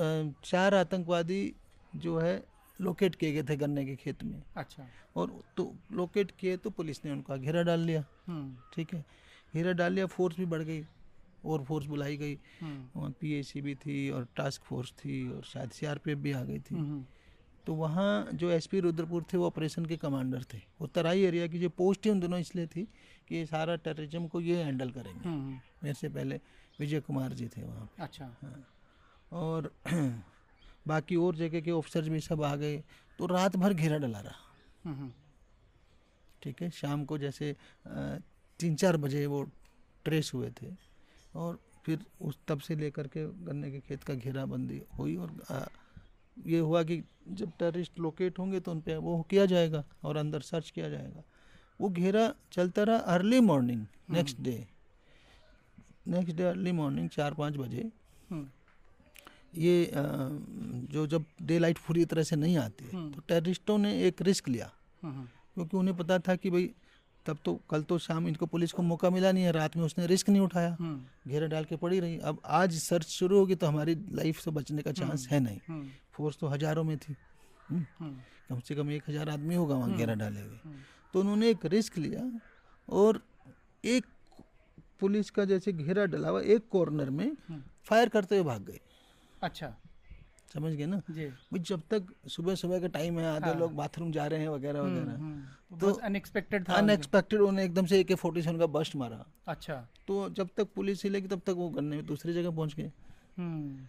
चार आतंकवादी जो है लोकेट किए गए थे गन्ने के खेत में। अच्छा। और तो लोकेट किए तो पुलिस ने उनका घेरा डाल लिया। हम्म। ठीक है। घेरा डाल लिया फोर्स भी बढ़ गई। और फोर्स बुलाई गई। हम्म। वहाँ पी भी थी और टास्क फोर्स थी और शायद सीआरपीएफ भी आ गई थी। हम्म, तो वहाँ जो एसपी रुद्रपुर थे वो ऑपरेशन के कमांडर थे। वो तराई एरिया की जो पोस्ट थी उन दोनों इसलिए थी कि ये सारा टेररिज्म को ये हैंडल करेंगे। हम्म, मेरे से पहले विजय कुमार जी थे वहाँ अच्छा। हाँ। और बाकी और जगह के ऑफिसर्स भी सब आ गए तो रात भर घेरा डला रहा। हम्म, हम्म, ठीक है शाम को जैसे तीन चार बजे वो ट्रेस हुए थे और फिर उस तब से लेकर के गन्ने के खेत का घेराबंदी हुई और ये हुआ कि जब टेररिस्ट लोकेट होंगे तो उन पर वो किया जाएगा और अंदर सर्च किया जाएगा। वो घेरा चलता रहा early morning next day next day early morning चार पाँच बजे। हम्म, ये अ, जो जब डे लाइट पूरी तरह से नहीं आती है हम्म। तो टेररिस्टों ने एक रिस्क लिया। हम्म, क्योंकि उन्हें पता था कि भाई तब तो कल तो शाम इनको पुलिस को मौका मिला नहीं है रात में उसने रिस्क नहीं उठाया। हम्म, घेरा डाल के पड़ी रही। अब आज सर्च शुरू होगी तो हमारी लाइफ से बचने का चांस है नहीं। हम्म, फोर्स तो हज़ारों में थी। हम्म, हम्म, कम से कम एक हज़ार आदमी होगा वहाँ घेरा डाले हुए। हम्म, तो उन्होंने एक रिस्क लिया और एक पुलिस का जैसे घेरा डला हुआ एक कॉर्नर में हम्म। फायर करते हुए भाग गए। अच्छा। समझ गए ना? जी। भाई जब तक सुबह सुबह का टाइम है आधे हाँ। लोग बाथरूम जा रहे हैं वगैरह वगैरह। हम्म, तो अनएक्सपेक्टेड था अनएक्सपेक्टेड उन्होंने एकदम से ए के फोर्टी सेवन का बस्ट मारा। अच्छा। तो जब तक पुलिस हिलेगी तब तक वो गन्ने में दूसरी जगह पहुँच गए। हम्म,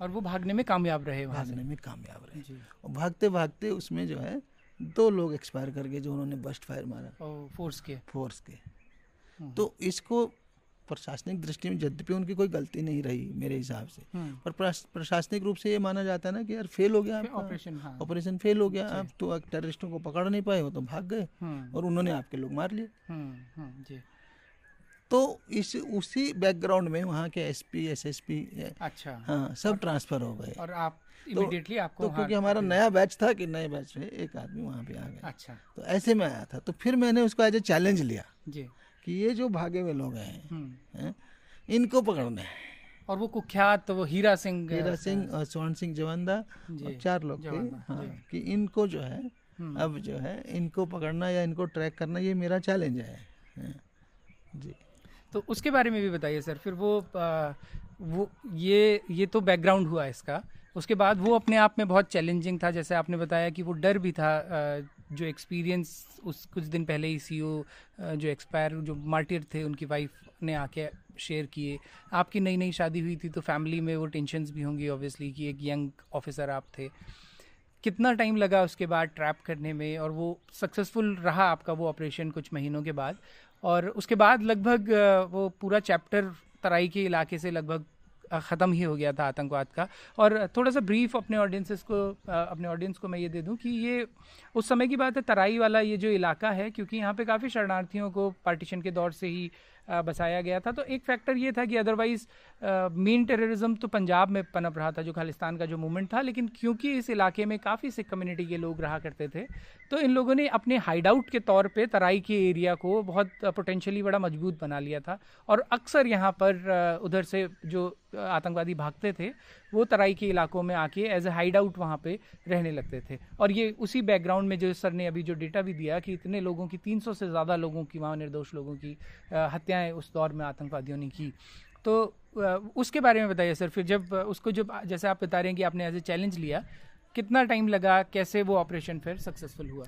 और वो भागने में कामयाब रहे भागने में कामयाब रहे। और भागते भागते उसमें जो है दो लोग एक्सपायर कर गए जो उन्होंने बस्ट फायर मारा। फोर्स के। फोर्स के। हम्म। तो इसको प्रशासनिक दृष्टि में यद्यपि उनकी कोई गलती नहीं रही मेरे हिसाब से। हम्म, पर प्रशासनिक रूप से ये माना जाता है ना कि यार फेल हो गया आपका। ऑपरेशन हाँ। ऑपरेशन फेल हो गया आप तो टेररिस्टों को पकड़ नहीं पाए वो तो भाग गए हम्म, और उन्होंने आपके लोग मार लिए। हम्म, जी। तो इस उसी बैकग्राउंड में वहाँ के एसपी एसएसपी अच्छा। हाँ सब ट्रांसफ़र हो गए। और आप इमीडिएटली आपको तो क्योंकि हमारा नया बैच था कि नए बैच में एक आदमी वहाँ पे आ गया। अच्छा। तो ऐसे में आया था। तो फिर मैंने उसको एज ए चैलेंज लिया। जी। कि ये जो भागे हुए लोग हैं हम्म, इनको पकड़ना। है और वो कुख्यात तो वो हीरा सिंह हीरा सिंह और स्वर्ण सिंह जवंदा और चार लोग थे हाँ कि इनको जो है हम्म, अब जो है इनको पकड़ना या इनको ट्रैक करना ये मेरा चैलेंज है जी। तो उसके बारे में भी बताइए सर फिर वो आ, वो ये ये तो बैकग्राउंड हुआ इसका। उसके बाद वो अपने आप में बहुत चैलेंजिंग था जैसे आपने बताया कि वो डर भी था जो एक्सपीरियंस उस कुछ दिन पहले ही सी जो एक्सपायर जो मार्टियर थे, उनकी वाइफ ने आके शेयर किए। आपकी नई नई शादी हुई थी तो फैमिली में वो टेंशन्स भी होंगी ऑब्वियसली कि एक यंग ऑफिसर आप थे। कितना टाइम लगा उसके बाद ट्रैप करने में? और वो सक्सेसफुल रहा आपका वो ऑपरेशन कुछ महीनों के बाद? और उसके बाद लगभग वो पूरा चैप्टर तराई के इलाके से लगभग ख़त्म ही हो गया था आतंकवाद का। और थोड़ा सा ब्रीफ अपने ऑडियंसिस को अपने ऑडियंस को मैं ये दे दूँ कि ये उस समय की बात है, तराई वाला ये जो इलाका है, क्योंकि यहाँ पे काफ़ी शरणार्थियों को पार्टीशन के दौर से ही बसाया गया था। तो एक फैक्टर ये था कि अदरवाइज़ मेन टेररिज्म तो पंजाब में पनप रहा था, जो खालिस्तान का जो मूवमेंट था, लेकिन क्योंकि इस इलाके में काफ़ी सिख कम्युनिटी के लोग रहा करते थे तो इन लोगों ने अपने हाइड आउट के तौर पे तराई के एरिया को बहुत पोटेंशियली बड़ा मज़बूत बना लिया था, और अक्सर यहाँ पर उधर से जो आतंकवादी भागते थे, वो तराई के इलाकों में आके एज ए हाइड आउट वहाँ पे रहने लगते थे। और ये उसी बैकग्राउंड में जो सर ने अभी जो डेटा भी दिया कि इतने लोगों की 300 से ज़्यादा लोगों की, वहाँ निर्दोष लोगों की हत्याएँ उस दौर में आतंकवादियों ने की। तो उसके बारे में बताइए सर फिर जब उसको जब जैसे आप बता रहे हैं कि आपने एज ए चैलेंज लिया कितना टाइम लगा कैसे वो ऑपरेशन फिर सक्सेसफुल हुआ?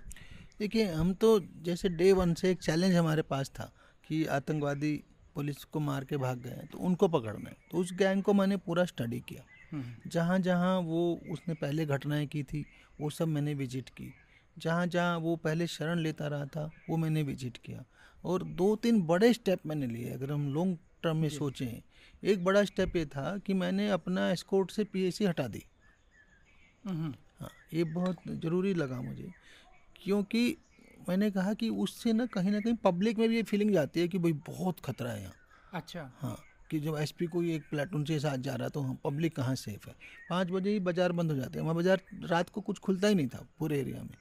देखिए हम तो जैसे डे वन से एक चैलेंज हमारे पास था कि आतंकवादी पुलिस को मार के भाग गए हैं तो उनको पकड़ना है तो उस गैंग को मैंने पूरा स्टडी किया। हम्म, जहाँ जहाँ वो उसने पहले घटनाएँ की थी वो सब मैंने विज़िट की। जहाँ जहाँ वो पहले शरण लेता रहा था वो मैंने विज़िट किया। और दो तीन बड़े स्टेप मैंने लिए। अगर हम लॉन्ग टर्म में सोचें एक बड़ा स्टेप ये था कि मैंने अपना एस्कोर्ट से पीएसी हटा दी। हम्म, हाँ ये बहुत ज़रूरी लगा मुझे क्योंकि मैंने कहा कि उससे ना कहीं ना कहीं पब्लिक में भी ये फीलिंग जाती है कि भाई बहुत खतरा है यहाँ। अच्छा। हाँ कि जब एसपी कोई एक प्लेटून से साथ जा रहा तो हम पब्लिक कहाँ सेफ़ है? पाँच बजे ही बाज़ार बंद हो जाते हैं वहाँ बाज़ार रात को कुछ खुलता ही नहीं था पूरे एरिया में।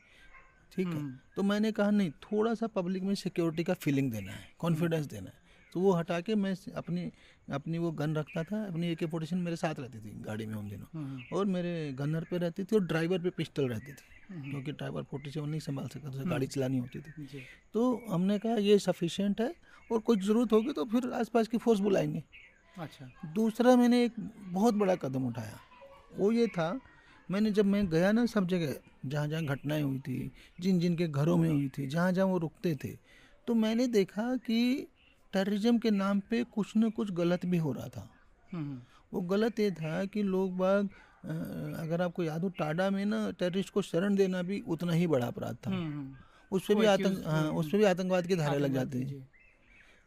ठीक है हम्म। तो मैंने कहा नहीं थोड़ा सा पब्लिक में सिक्योरिटी का फीलिंग देना है कॉन्फिडेंस देना है। तो वो हटा के मैं अपनी अपनी वो गन रखता था अपनी ए के फोर्टी मेरे साथ रहती थी गाड़ी में उन दिनों। हम्म, और मेरे गनर पे रहती थी और ड्राइवर पे पिस्टल रहती थी क्योंकि ड्राइवर फोर्टी सेवन नहीं संभाल सकता था गाड़ी चलानी होती थी। तो हमने कहा ये सफिशिएंट है और कुछ ज़रूरत होगी तो फिर आसपास की फोर्स बुलाएँगे। अच्छा। दूसरा मैंने एक बहुत बड़ा कदम उठाया। वो ये था मैंने जब मैं गया ना सब जगह जहाँ जहाँ घटनाएँ हुई थी जिन जिन के घरों में हुई थी जहाँ जहाँ वो रुकते थे तो मैंने देखा कि टेररिज्म के नाम पे कुछ न कुछ गलत भी हो रहा था। हम्म, वो गलत ये था कि लोग बाग अगर आपको याद हो टाडा में ना टेररिस्ट को शरण देना भी उतना ही बड़ा अपराध था। हम्म, उस पर भी आतंक हाँ उस पर भी आतंकवाद की धारा लग जाती है।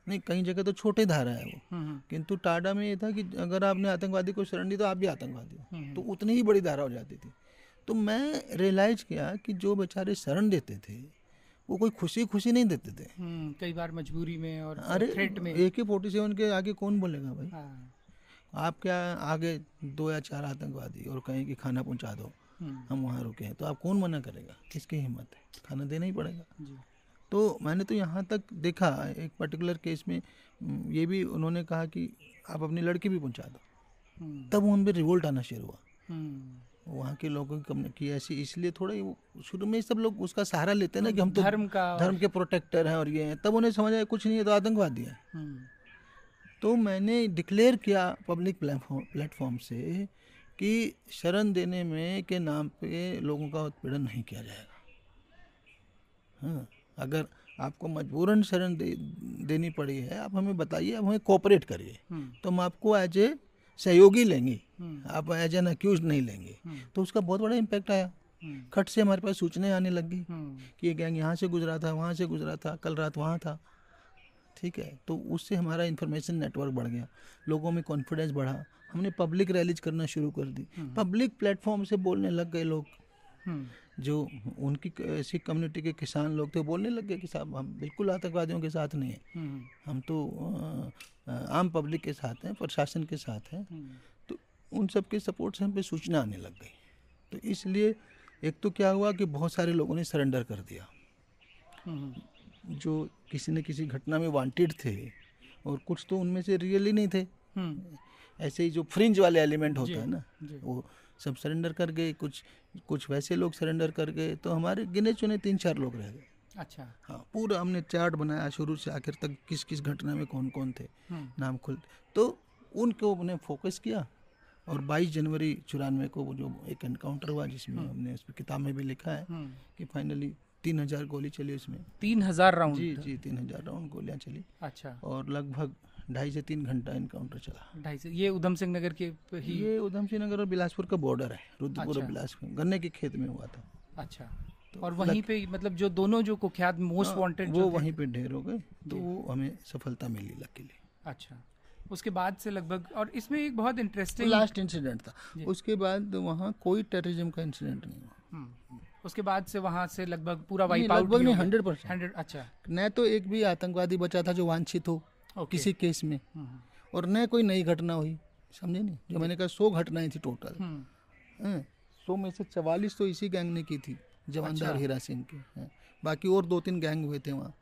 नहीं कई जगह तो छोटे धारा है वो। हम्म, किंतु टाडा में ये था कि अगर आपने आतंकवादी को शरण दी तो आप भी आतंकवादी हो। हम्म, तो उतनी ही बड़ी धारा हो जाती थी। तो मैं रियलाइज़ किया कि जो बेचारे शरण देते थे वो कोई खुशी खुशी नहीं देते थे। हम्म, कई बार मजबूरी में और अरे थ्रेट में। ए के फोर्टी सेवन के आगे कौन बोलेगा भाई? हाँ, आप क्या आगे दो या चार आतंकवादी और कहें कि खाना पहुँचा दो हम्म, हम वहाँ रुके हैं। तो आप कौन मना करेगा? किसकी हिम्मत है। खाना देना ही पड़ेगा। जी। तो मैंने तो यहाँ तक देखा एक पर्टिकुलर केस में हम्म, ये भी उन्होंने कहा कि आप अपनी लड़की भी पहुँचा दो। तब उन पर रिवोल्ट आना शुरू हुआ। वहाँ के लोगों की ऐसी इसलिए थोड़ा ही शुरू में सब लोग उसका सहारा लेते हैं ना कि हम तो धर्म का धर्म के प्रोटेक्टर हैं और ये हैं। तब उन्हें समझ आया कुछ नहीं है तो आतंकवादी है। हम्म, तो मैंने डिक्लेयर किया पब्लिक प्लेटफॉर्म प्लेटफॉर्म से कि शरण देने में के नाम पे लोगों का उत्पीड़न नहीं किया जाएगा। हाँ अगर आपको मजबूरन शरण दे, देनी पड़ी है आप हमें बताइए आप हमें कोऑपरेट करिए। हम्म, तो हम आपको एज ए सहयोगी लेंगे। हम्म, आप एज एन अक्यूज नहीं लेंगे। हम्म, तो उसका बहुत बड़ा इम्पैक्ट आया। हम्म, खट से हमारे पास सूचनाएँ आने लग गई कि ये गैंग यहाँ से गुजरा था वहाँ से गुजरा था कल रात वहाँ था। ठीक है? तो उससे हमारा इन्फॉर्मेशन नेटवर्क बढ़ गया। लोगों में कॉन्फिडेंस बढ़ा। हमने पब्लिक रैलीज करना शुरू कर दी। पब्लिक प्लेटफॉर्म से बोलने लग गए लोग। जो उनकी ऐसी कम्युनिटी के किसान लोग थे बोलने लग गए कि साहब हम बिल्कुल आतंकवादियों के साथ नहीं हैं। हम्म, हम तो आम पब्लिक के साथ हैं प्रशासन के साथ हैं। हम्म, तो उन सब के सपोर्ट से हम पे सूचना आने लग गई। तो इसलिए एक तो क्या हुआ कि बहुत सारे लोगों ने सरेंडर कर दिया। हम्म, जो किसी न किसी घटना में वांटेड थे और कुछ तो उनमें से रियली नहीं थे। ऐसे ही जो फ्रिंज वाले एलिमेंट होता है ना वो सब सरेंडर कर गए कुछ कुछ वैसे लोग सरेंडर कर गए तो हमारे गिने चुने तीन चार लोग रह गए। अच्छा। हाँ पूरा हमने चार्ट बनाया शुरू से आखिर तक किस किस घटना में कौन कौन थे हम्म, नाम खुल तो उनको हमने फोकस किया और 22 जनवरी चौरानवे को वो जो एक एनकाउंटर हुआ जिसमें हमने उस पर किताब में भी लिखा है हम्म, कि फाइनली तीन हज़ार गोली चली उसमें। तीन हज़ार राउंड जी जी तीन हज़ार राउंड गोलियाँ चली। अच्छा। और लगभग ढाई से तीन घंटा इनकाउंटर चला। ढाई से ये उधम सिंह नगर के ही ये उधम सिंह नगर और बिलासपुर का बॉर्डर है रुद्रपुर और अच्छा। बिलासपुर। गन्ने के खेत में हुआ था। अच्छा। तो और वहीं पे मतलब जो दोनों जो कुख्यात मोस्ट हाँ, वांटेड वो वहीं पे ढेर हो गए तो वो हमें सफलता मिली लकीली अच्छा। उसके बाद से लगभग और इसमें एक बहुत इंटरेस्टिंग लास्ट इंसिडेंट था। उसके बाद वहाँ कोई टेररिज्म का इंसिडेंट नहीं हुआ। हम्म, उसके बाद से वहाँ से लगभग पूरा वाइप आउट नहीं हंड्रेड परसेंट हंड्रेड अच्छा। न तो एक भी आतंकवादी बचा था जो वांछित हो। ओके किसी केस में। हम्म, और न कोई नई घटना हुई समझे नहीं? जो मैंने कहा सौ घटनाएँ थी टोटल हम्म, सौ में से चवालीस तो इसी गैंग ने की थी जवानदार अच्छा। हीरा सिंह के। हैं। बाकी और दो तीन गैंग हुए थे वहाँ।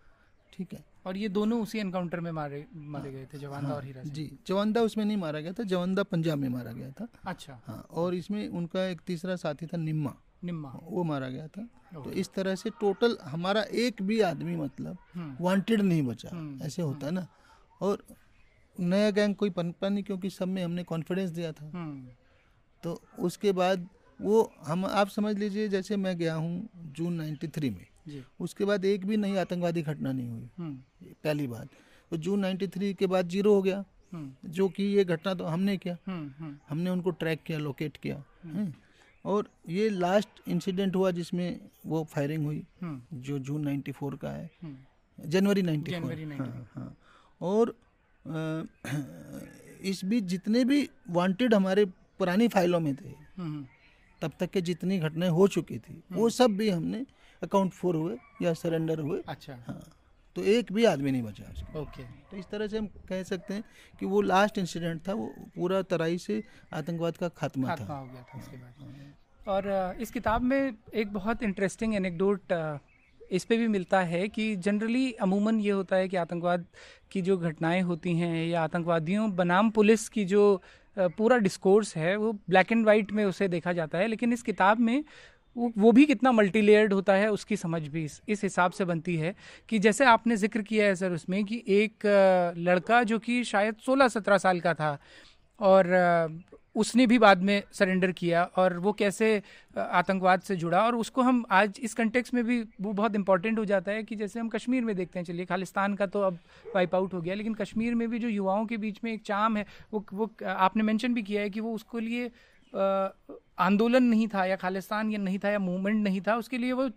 ठीक है। और ये दोनों उसी एनकाउंटर में मारे मारे गए थे जवानदा और हीरा सिंह। जी जवानदा उसमें नहीं मारा गया था जवानदा पंजाब में मारा गया था। अच्छा। हाँ और इसमें उनका एक तीसरा साथी था निम्मा। निम्मा। वो मारा गया था। तो इस तरह से टोटल हमारा एक भी आदमी मतलब हम्म, वांटेड नहीं बचा। हम्म, ऐसे होता है ना। और नया गैंग कोई पनपा नहीं क्योंकि सब में हमने कॉन्फिडेंस दिया था। हम्म, तो उसके बाद वो हम आप समझ लीजिए जैसे मैं गया हूँ जून 93 में। जी। उसके बाद एक भी नई आतंकवादी घटना नहीं हुई। हम्म, पहली बात। तो जून 93 के बाद ज़ीरो हो गया। हम्म, जो कि ये घटना तो हमने किया। हमने उनको ट्रैक किया लोकेट किया। और ये लास्ट इंसिडेंट हुआ जिसमें वो फायरिंग हुई जो जून 94 का है। जनवरी 94 जनवरी हाँ, हाँ। और इस बीच जितने भी वांटेड हमारे पुरानी फाइलों में थे हम्म, तब तक के जितनी घटनाएँ हो चुकी थी वो सब भी हमने अकाउंट फोर हुए या सरेंडर हुए। अच्छा। हाँ तो एक भी आदमी नहीं बचा ओके। तो इस तरह से हम कह सकते हैं कि वो लास्ट इंसिडेंट था वो पूरा तराई से आतंकवाद का खात्मा खात्मा था। हो गया था उसके बाद। और इस किताब में एक बहुत इंटरेस्टिंग एनेक्डोट इस पे भी मिलता है कि जनरली अमूमन ये होता है कि आतंकवाद की जो घटनाएँ होती हैं या आतंकवादियों बनाम पुलिस की जो पूरा डिस्कोर्स है वो ब्लैक एंड वाइट में उसे देखा जाता है लेकिन इस किताब में वो वो भी कितना मल्टी लेयर्ड होता है उसकी समझ भी इस, इस हिसाब से बनती है कि जैसे आपने ज़िक्र किया है सर उसमें कि एक लड़का जो कि शायद 16-17 साल का था और उसने भी बाद में सरेंडर किया और वो कैसे आतंकवाद से जुड़ा और उसको हम आज इस कंटेक्स में भी वो बहुत इंपॉर्टेंट हो जाता है कि जैसे हम कश्मीर में देखते हैं, चलिए खालिस्तान का तो अब वाइप आउट हो गया, लेकिन कश्मीर में भी जो युवाओं के बीच में एक चाम है, वो वो आपने मेंशन भी किया है कि वो उसको लिए आंदोलन नहीं था या खालिस्तान या नहीं था या मूवमेंट नहीं था, उसके लिए वो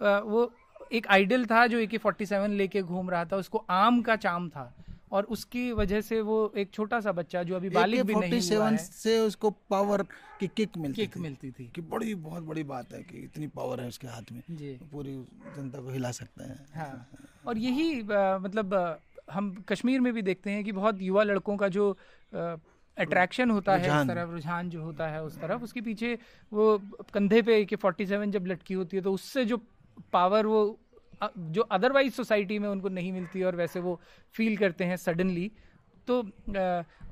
वो एक आइडल था जो ए के फोर्टी सेवन लेके घूम रहा था, उसको आम का चाम था। और उसकी वजह से वो एक छोटा सा बच्चा जो अभी बालिग भी नहीं हुआ है। से उसको पावर की किक मिलती किक थी। मिलती थी। कि बड़ी बहुत बड़ी बात है कि इतनी पावर है उसके हाथ में। जी। पूरी जनता को हिला सकता है। हाँ। और यही मतलब हम कश्मीर में भी देखते हैं कि बहुत युवा लड़कों का जो अट्रैक्शन होता है रुझान। तरफ़ रुझान जो होता है उस तरफ़ उसके पीछे वो कंधे पे के फोर्टी सेवन जब लटकी होती है तो उससे जो पावर वो जो अदरवाइज़ सोसाइटी में उनको नहीं मिलती और वैसे वो फील करते हैं सडनली तो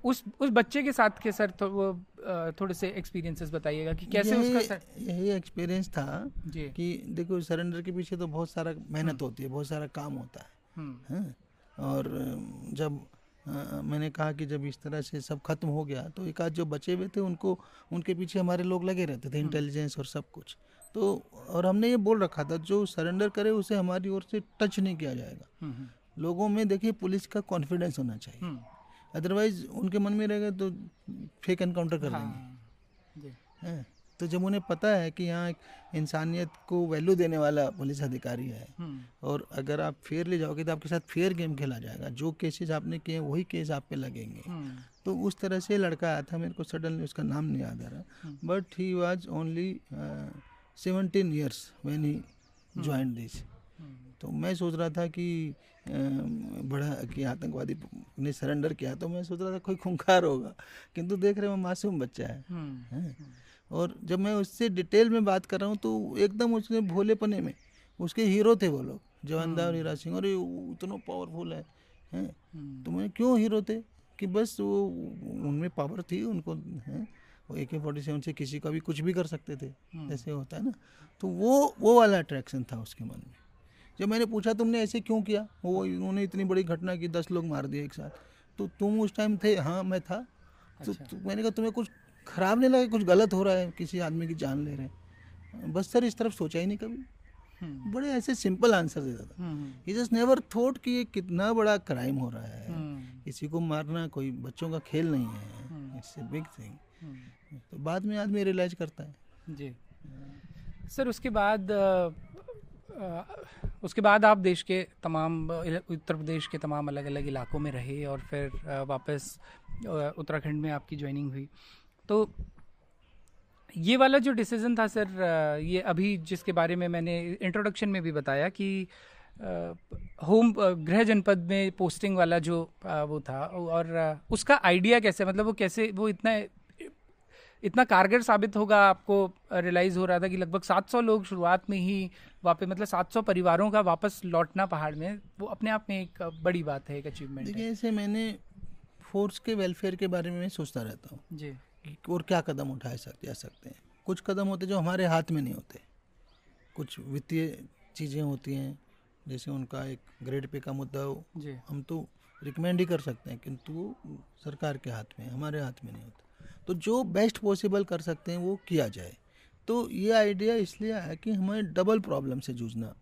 उस उस बच्चे के साथ के सर तो वो थोड़े से एक्सपीरियंसेस बताइएगा कि कैसे यही- उसका सर यही एक्सपीरियंस था जी। कि देखो सरेंडर के पीछे तो बहुत सारा मेहनत होती है बहुत सारा काम होता है। हम्म। और जब अ, मैंने कहा कि जब इस तरह से सब खत्म हो गया तो एक आध जो बचे हुए थे उनको उनके पीछे हमारे लोग लगे रहते थे इंटेलिजेंस और सब कुछ। तो और हमने ये बोल रखा था जो सरेंडर करे उसे हमारी ओर से टच नहीं किया जाएगा। हम्म हम्म, लोगों में देखिए पुलिस का कॉन्फिडेंस होना चाहिए। हम्म। अदरवाइज़ उनके मन में रहेगा तो फेक एनकाउंटर कर देंगे हाँ तो जब उन्हें पता है कि यहाँ एक इंसानियत को वैल्यू देने वाला पुलिस अधिकारी है हम्म। और अगर आप फेयर ले जाओगे तो आपके साथ फेयर गेम खेला जाएगा। जो केसेस आपने किए वही केस आप पे लगेंगे। हम्म। तो उस तरह से लड़का आया था मेरे को सडनली उसका नाम नहीं याद आ रहा। But he was only seventeen years when he join this तो मैं सोच रहा था कि बड़ा कि आतंकवादी ने सरेंडर किया तो मैं सोच रहा था कोई खूंखार होगा। किंतु देख रहे हैं मासूम बच्चा है। हम्म हैं? और जब मैं उससे डिटेल में बात कर रहा हूँ तो एकदम उसने भोलेपने में उसके हीरो थे वो लोग जवानदार और हीरा सिंह। और ये इतना पावरफुल है। हैं? तो मैं क्यों हीरो थे? कि बस वो उनमें पावर थी उनको हैं? वो ए के फोर्टी सेवन से किसी का भी कुछ भी कर सकते थे जैसे होता है ना। तो वो वो वाला अट्रैक्शन था उसके मन में। जब मैंने पूछा तुमने ऐसे क्यों किया? वो उन्होंने इतनी बड़ी घटना की दस लोग मार दिए एक साथ। तो तुम उस टाइम थे हाँ मैं था। तो, अच्छा। तो मैंने कहा तुम्हें कुछ खराब नहीं लगा कुछ गलत हो रहा है? किसी आदमी की जान ले रहे हैं? बस सर इस तरफ़ सोचा ही नहीं कभी। हम्म। बड़े ऐसे सिंपल आंसर देता। था hmm. He just never thought कि ये कितना बड़ा क्राइम हो रहा है। हम्म। किसी को मारना कोई बच्चों का खेल नहीं है। It's a big thing hmm, तो बाद में आदमी रियलाइज़ करता है। जी। सर, उसके बाद उसके बाद आप देश के तमाम, उत्तर प्रदेश के तमाम अलग अलग इलाकों में रहे और फिर वापस उत्तराखंड में आपकी ज्वाइनिंग हुई। तो ये वाला जो डिसीज़न था, सर ये अभी जिसके बारे में मैंने इंट्रोडक्शन में भी बताया कि होम गृह जनपद में पोस्टिंग वाला जो वो था और उसका आइडिया कैसे मतलब वो कैसे, वो इतना इतना कारगर साबित होगा आपको रियलाइज़ हो रहा था कि लगभग 700 लोग शुरुआत में ही वापस मतलब 700 परिवारों का वापस लौटना पहाड़ में वो अपने आप में एक बड़ी बात है एक अचीवमेंट है। देखिए ऐसे मैंने फोर्स के वेलफेयर के बारे में मैं सोचता रहता हूँ जी। और क्या कदम उठाए सकते जा सकते हैं। कुछ कदम होते जो हमारे हाथ में नहीं होते। कुछ वित्तीय चीज़ें होती हैं जैसे उनका एक ग्रेड पे का मुद्दा हो। जी। हम तो रिकमेंड ही कर सकते हैं किंतु वो सरकार के हाथ में हमारे हाथ में नहीं होता। तो जो बेस्ट पॉसिबल कर सकते हैं वो किया जाए। तो ये आइडिया इसलिए आया कि हमें डबल प्रॉब्लम से जूझना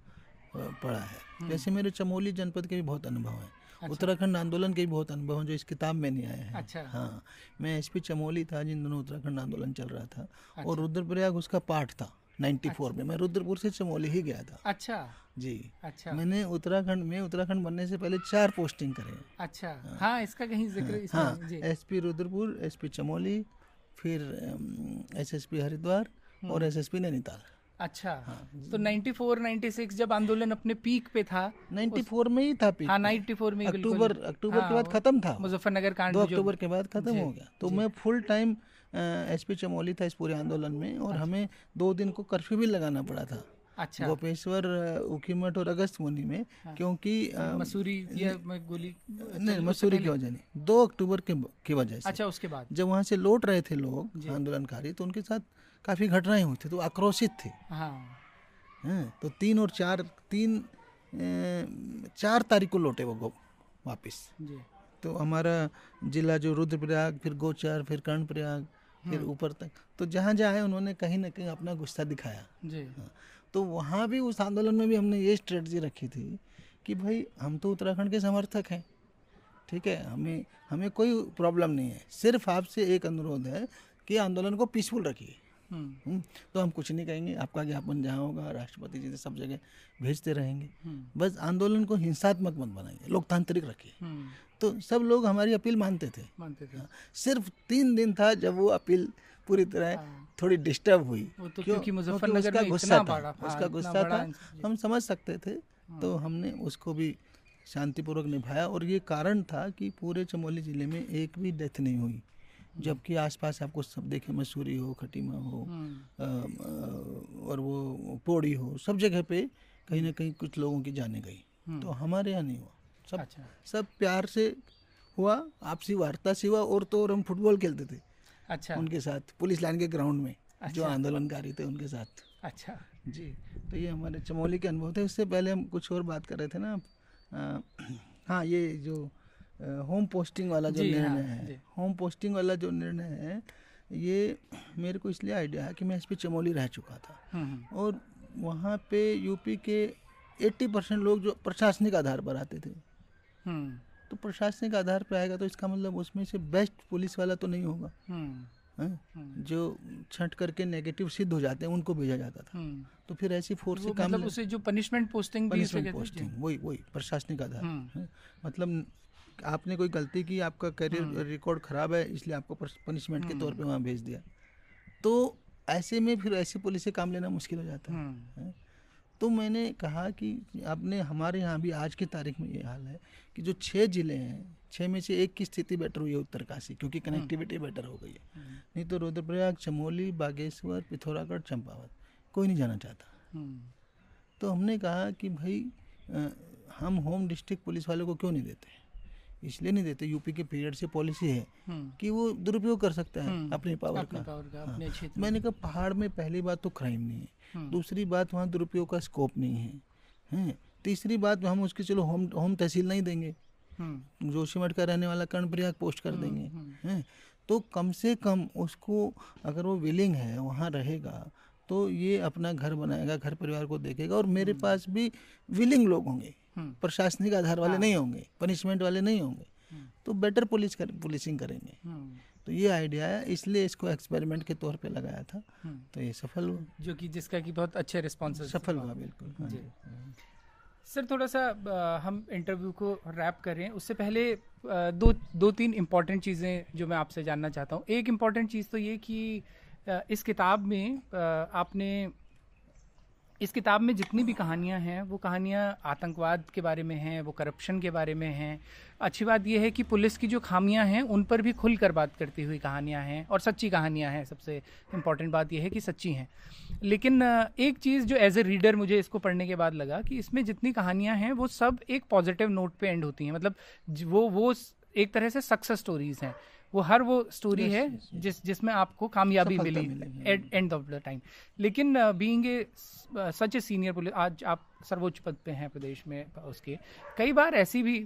पड़ा है। जैसे मेरे चमोली जनपद के भी बहुत अनुभव हैं। अच्छा। उत्तराखंड आंदोलन के भी बहुत अनुभव हैं जो इस किताब में नहीं आए हैं। अच्छा। हाँ मैं एसपी चमोली था जिन दिनों उत्तराखंड आंदोलन चल रहा था। अच्छा। और रुद्रप्रयाग उसका पार्ट था 94 में। मैं रुद्रपुर से चमोली ही गया था। अच्छा। जी। अच्छा। मैंने उत्तराखंड में उत्तराखंड बनने से पहले चार पोस्टिंग करे अच्छा। हाँ। इसका कहीं ज़िक्र हाँ। जी। एसपी रुद्रपुर एसपी चमोली फिर एसएसपी हरिद्वार हम्म। और एसएसपी नैनीताल। अच्छा हाँ, तो 94 96 जब आंदोलन अपने पीक पे था 94 उस... में ही था पीक हाँ 94 में अक्टूबर अक्टूबर हाँ, के बाद खत्म था। मुजफ्फरनगर कांड दो अक्टूबर के बाद खत्म हो गया। तो मैं फुल टाइम एसपी चमोली था इस पूरे आंदोलन में और हमें दो दिन को कर्फ्यू भी लगाना पड़ा था। अच्छा। गोपेश्वर ऊखीमठ और अगस्त मुनि में हाँ। क्योंकि मसूरी या गोली नहीं मसूरी की वजह नहीं। दो अक्टूबर के की वजह से। अच्छा उसके बाद। जब वहाँ से लौट रहे थे लोग आंदोलनकारी तो उनके साथ काफ़ी घटनाएँ हुई थी तो आक्रोशित थे। हाँ। तो तीन और चार तीन चार तारीख को लौटे वो गो वापिस। तो हमारा जिला जो रुद्रप्रयाग फिर गोचर फिर कर्णप्रयाग फिर ऊपर तक तो जहाँ जहाँ उन्होंने कहीं ना कहीं अपना गुस्सा दिखाया। जी। हाँ, तो वहाँ भी उस आंदोलन में भी हमने ये स्ट्रेटजी रखी थी कि भाई हम तो उत्तराखंड के समर्थक हैं ठीक है? हमें हमें कोई प्रॉब्लम नहीं है। सिर्फ़ आपसे एक अनुरोध है कि आंदोलन को पीसफुल रखिए। हम्म। हम्म, तो हम कुछ नहीं कहेंगे। आपका ज्ञापन जहाँ होगा राष्ट्रपति जी से सब जगह भेजते रहेंगे। हम्म। बस आंदोलन को हिंसात्मक मत बनाइए लोकतांत्रिक रखिए। तो सब लोग हमारी अपील मानते थे। मानते थे। सिर्फ़ तीन दिन था जब वो अपील पूरी तरह हाँ। थोड़ी डिस्टर्ब हुई। तो क्यों? क्योंकि मुजफ्फरनगर उसका गुस्सा था हाँ, उसका गुस्सा था। हम समझ सकते थे तो हमने उसको भी शांतिपूर्वक निभाया और ये कारण था कि पूरे चमोली ज़िले में एक भी डेथ नहीं हुई। जबकि आसपास आपको सब देखे मसूरी हो खटीमा हो हम्म। और वो पौड़ी हो सब जगह पे कहीं ना कहीं कुछ लोगों की जाने गई। तो हमारे यहाँ नहीं हुआ। सब अच्छा। सब प्यार से हुआ आपसी वार्ता से हुआ और तो और हम फुटबॉल खेलते थे। अच्छा। उनके साथ पुलिस लाइन के ग्राउंड में अच्छा। जो। आंदोलनकारी थे उनके साथ। अच्छा। जी तो ये हमारे चमोली के अनुभव थे। उससे पहले हम कुछ और बात कर रहे थे ना आप। हाँ ये जो होम पोस्टिंग वाला जो जी, हाँ, निर्णय है होम पोस्टिंग वाला जो निर्णय है ये मेरे को इसलिए आइडिया है कि मैं इस पे चमोली रह चुका था। हम्म और वहाँ पे यूपी के 80 परसेंट लोग जो प्रशासनिक आधार पर आते थे। हम्म। तो प्रशासनिक आधार पर आएगा तो इसका मतलब उसमें से बेस्ट पुलिस वाला तो नहीं होगा। हम्म। हम्म। जो छंट करके नेगेटिव सिद्ध हो जाते हैं उनको भेजा जाता था। हम्म। तो फिर ऐसी फोर्स से काम मतलब उसे जो पनिशमेंट पोस्टिंग पनिशमेंट पोस्टिंग वही वही प्रशासनिक आधार। मतलब आपने कोई गलती की आपका करियर रिकॉर्ड खराब है इसलिए आपको पनिशमेंट के तौर पे वहाँ भेज दिया। तो ऐसे में फिर ऐसी पुलिस से काम लेना मुश्किल हो जाता हैं? तो मैंने कहा कि आपने हमारे यहाँ भी आज की तारीख में ये हाल है कि जो छः ज़िले हैं छः में से एक की स्थिति बेटर हुई है उत्तरकाशी क्योंकि कनेक्टिविटी बेटर हो गई है। नहीं तो रुद्रप्रयाग चमोली बागेश्वर पिथौरागढ़ चंपावत कोई नहीं जाना चाहता। हम्म। तो हमने कहा कि भाई आ, हम होम डिस्ट्रिक्ट पुलिस वालों को क्यों नहीं देते? इसलिए नहीं देते यूपी के पीरियड से पॉलिसी है हम्म। कि वो दुरुपयोग कर सकता है हम्म, अपनी पावर अपने का। पावर का हाँ। अपने क्षेत्र मैंने कहा पहाड़ में पहली बात तो क्राइम नहीं है। हम्म। दूसरी बात वहाँ दुरुपयोग का स्कोप नहीं है। हैं? तीसरी बात हम उसके चलो होम होम तहसील नहीं देंगे। जोशीमठ का रहने वाला कर्णप्रयाग पोस्ट कर देंगे। हैं? तो कम से कम उसको अगर वो विलिंग है वहाँ रहेगा तो ये अपना घर बनाएगा घर परिवार को देखेगा और मेरे पास भी विलिंग लोग होंगे। प्रशासनिक आधार वाले नहीं होंगे पनिशमेंट वाले नहीं होंगे हम्म। तो बेटर पुलिस कर पुलिसिंग करेंगे। हम्म। तो ये आइडिया है इसलिए इसको एक्सपेरिमेंट के तौर पे लगाया था। हम्म। तो ये सफल हुआ। जो कि जिसका कि बहुत अच्छे रिस्पॉन्स सफल हुआ बिल्कुल हाँ जी। सर थोड़ा सा हम इंटरव्यू को रैप करें। उससे पहले दो दो तीन इंपॉर्टेंट चीज़ें जो मैं आपसे जानना चाहता हूँ। एक इंपॉर्टेंट चीज़ तो ये कि इस किताब में आपने इस किताब में जितनी भी कहानियाँ हैं, वो कहानियाँ आतंकवाद के बारे में हैं, वो करप्शन के बारे में हैं। अच्छी बात यह है कि पुलिस की जो खामियाँ हैं, उन पर भी खुलकर बात करती हुई कहानियाँ हैं और सच्ची कहानियाँ हैं। सबसे इंपॉर्टेंट बात यह है कि सच्ची हैं। लेकिन एक चीज़ जो एज ए रीडर मुझे इसको पढ़ने के बाद लगा कि इसमें जितनी कहानियाँ हैं, वो सब एक पॉजिटिव नोट पर एंड होती हैं। मतलब वो वो एक तरह से सक्सेस स्टोरीज हैं। वो हर वो स्टोरी Yes, है yes, yes. जिस जिसमें आपको कामयाबी मिली एंड ऑफ़ द टाइम लेकिन being a such a senior police आज आप सर्वोच्च पद पे हैं प्रदेश में उसके। कई बार ऐसी भी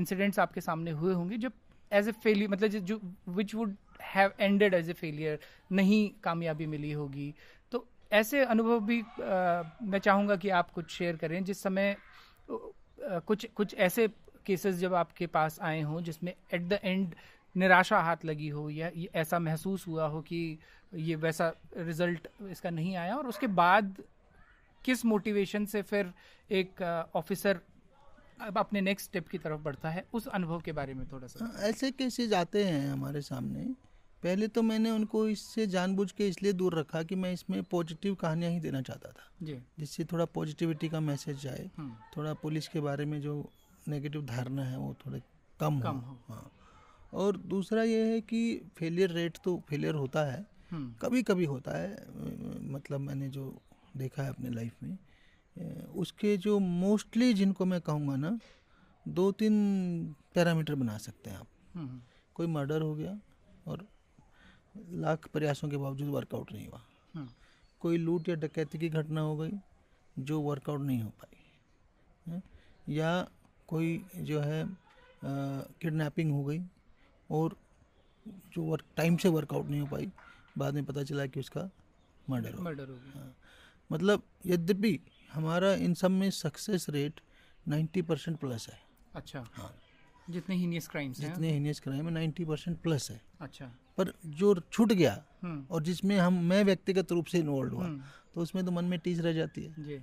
इंसिडेंट्स आपके सामने हुए होंगे जब एज ए फेलियर मतलब जो- which would have ended as a failure नहीं कामयाबी मिली होगी। तो ऐसे अनुभव भी अ, मैं चाहूँगा कि आप कुछ शेयर करें जिस समय अ, कुछ कुछ ऐसे केसेस जब आपके पास आए हों जिसमें एट द एंड निराशा हाथ लगी हो या ऐसा महसूस हुआ हो कि ये वैसा रिज़ल्ट इसका नहीं आया? और उसके बाद किस मोटिवेशन से फिर एक ऑफिसर अब अपने नेक्स्ट स्टेप की तरफ़ बढ़ता है? उस अनुभव के बारे में थोड़ा सा। हाँ, ऐसे केसेज आते हैं हमारे सामने? पहले तो मैंने उनको इससे जानबूझ के इसलिए दूर रखा कि मैं इसमें पॉजिटिव कहानियाँ ही देना चाहता था। जी। जिससे थोड़ा पॉजिटिविटी का मैसेज जाए। हम्म, थोड़ा पुलिस के बारे में जो नेगेटिव धारणा है वो थोड़े कम कम हो हो। हाँ। और दूसरा ये है कि फेलियर रेट तो फेलियर होता है। हम्म, कभी कभी होता है मतलब मैंने जो देखा है अपने लाइफ में उसके जो मोस्टली जिनको मैं कहूँगा ना दो तीन पैरामीटर बना सकते हैं आप। हम्म, कोई मर्डर हो गया और लाख प्रयासों के बावजूद वर्कआउट नहीं हुआ। हम्म, कोई लूट या डकैती की घटना हो गई जो वर्कआउट नहीं हो पाई। या कोई जो है किडनैपिंग हो गई और जो वर्क टाइम से वर्कआउट नहीं हो पाई बाद में पता चला कि उसका मर्डर हो मर्डर हो गया। मतलब यद्यपि हमारा इन सब में सक्सेस रेट 90 परसेंट प्लस है। अच्छा। हाँ। जितने हीनियस क्राइम्स हैं। जितने हीनियस क्राइम है 90 परसेंट प्लस है। अच्छा। पर जो छूट गया हम्म, और जिसमें हम मैं व्यक्तिगत रूप से इन्वॉल्व हुआ हम्म, तो उसमें तो मन में टीस रह जाती है। जी।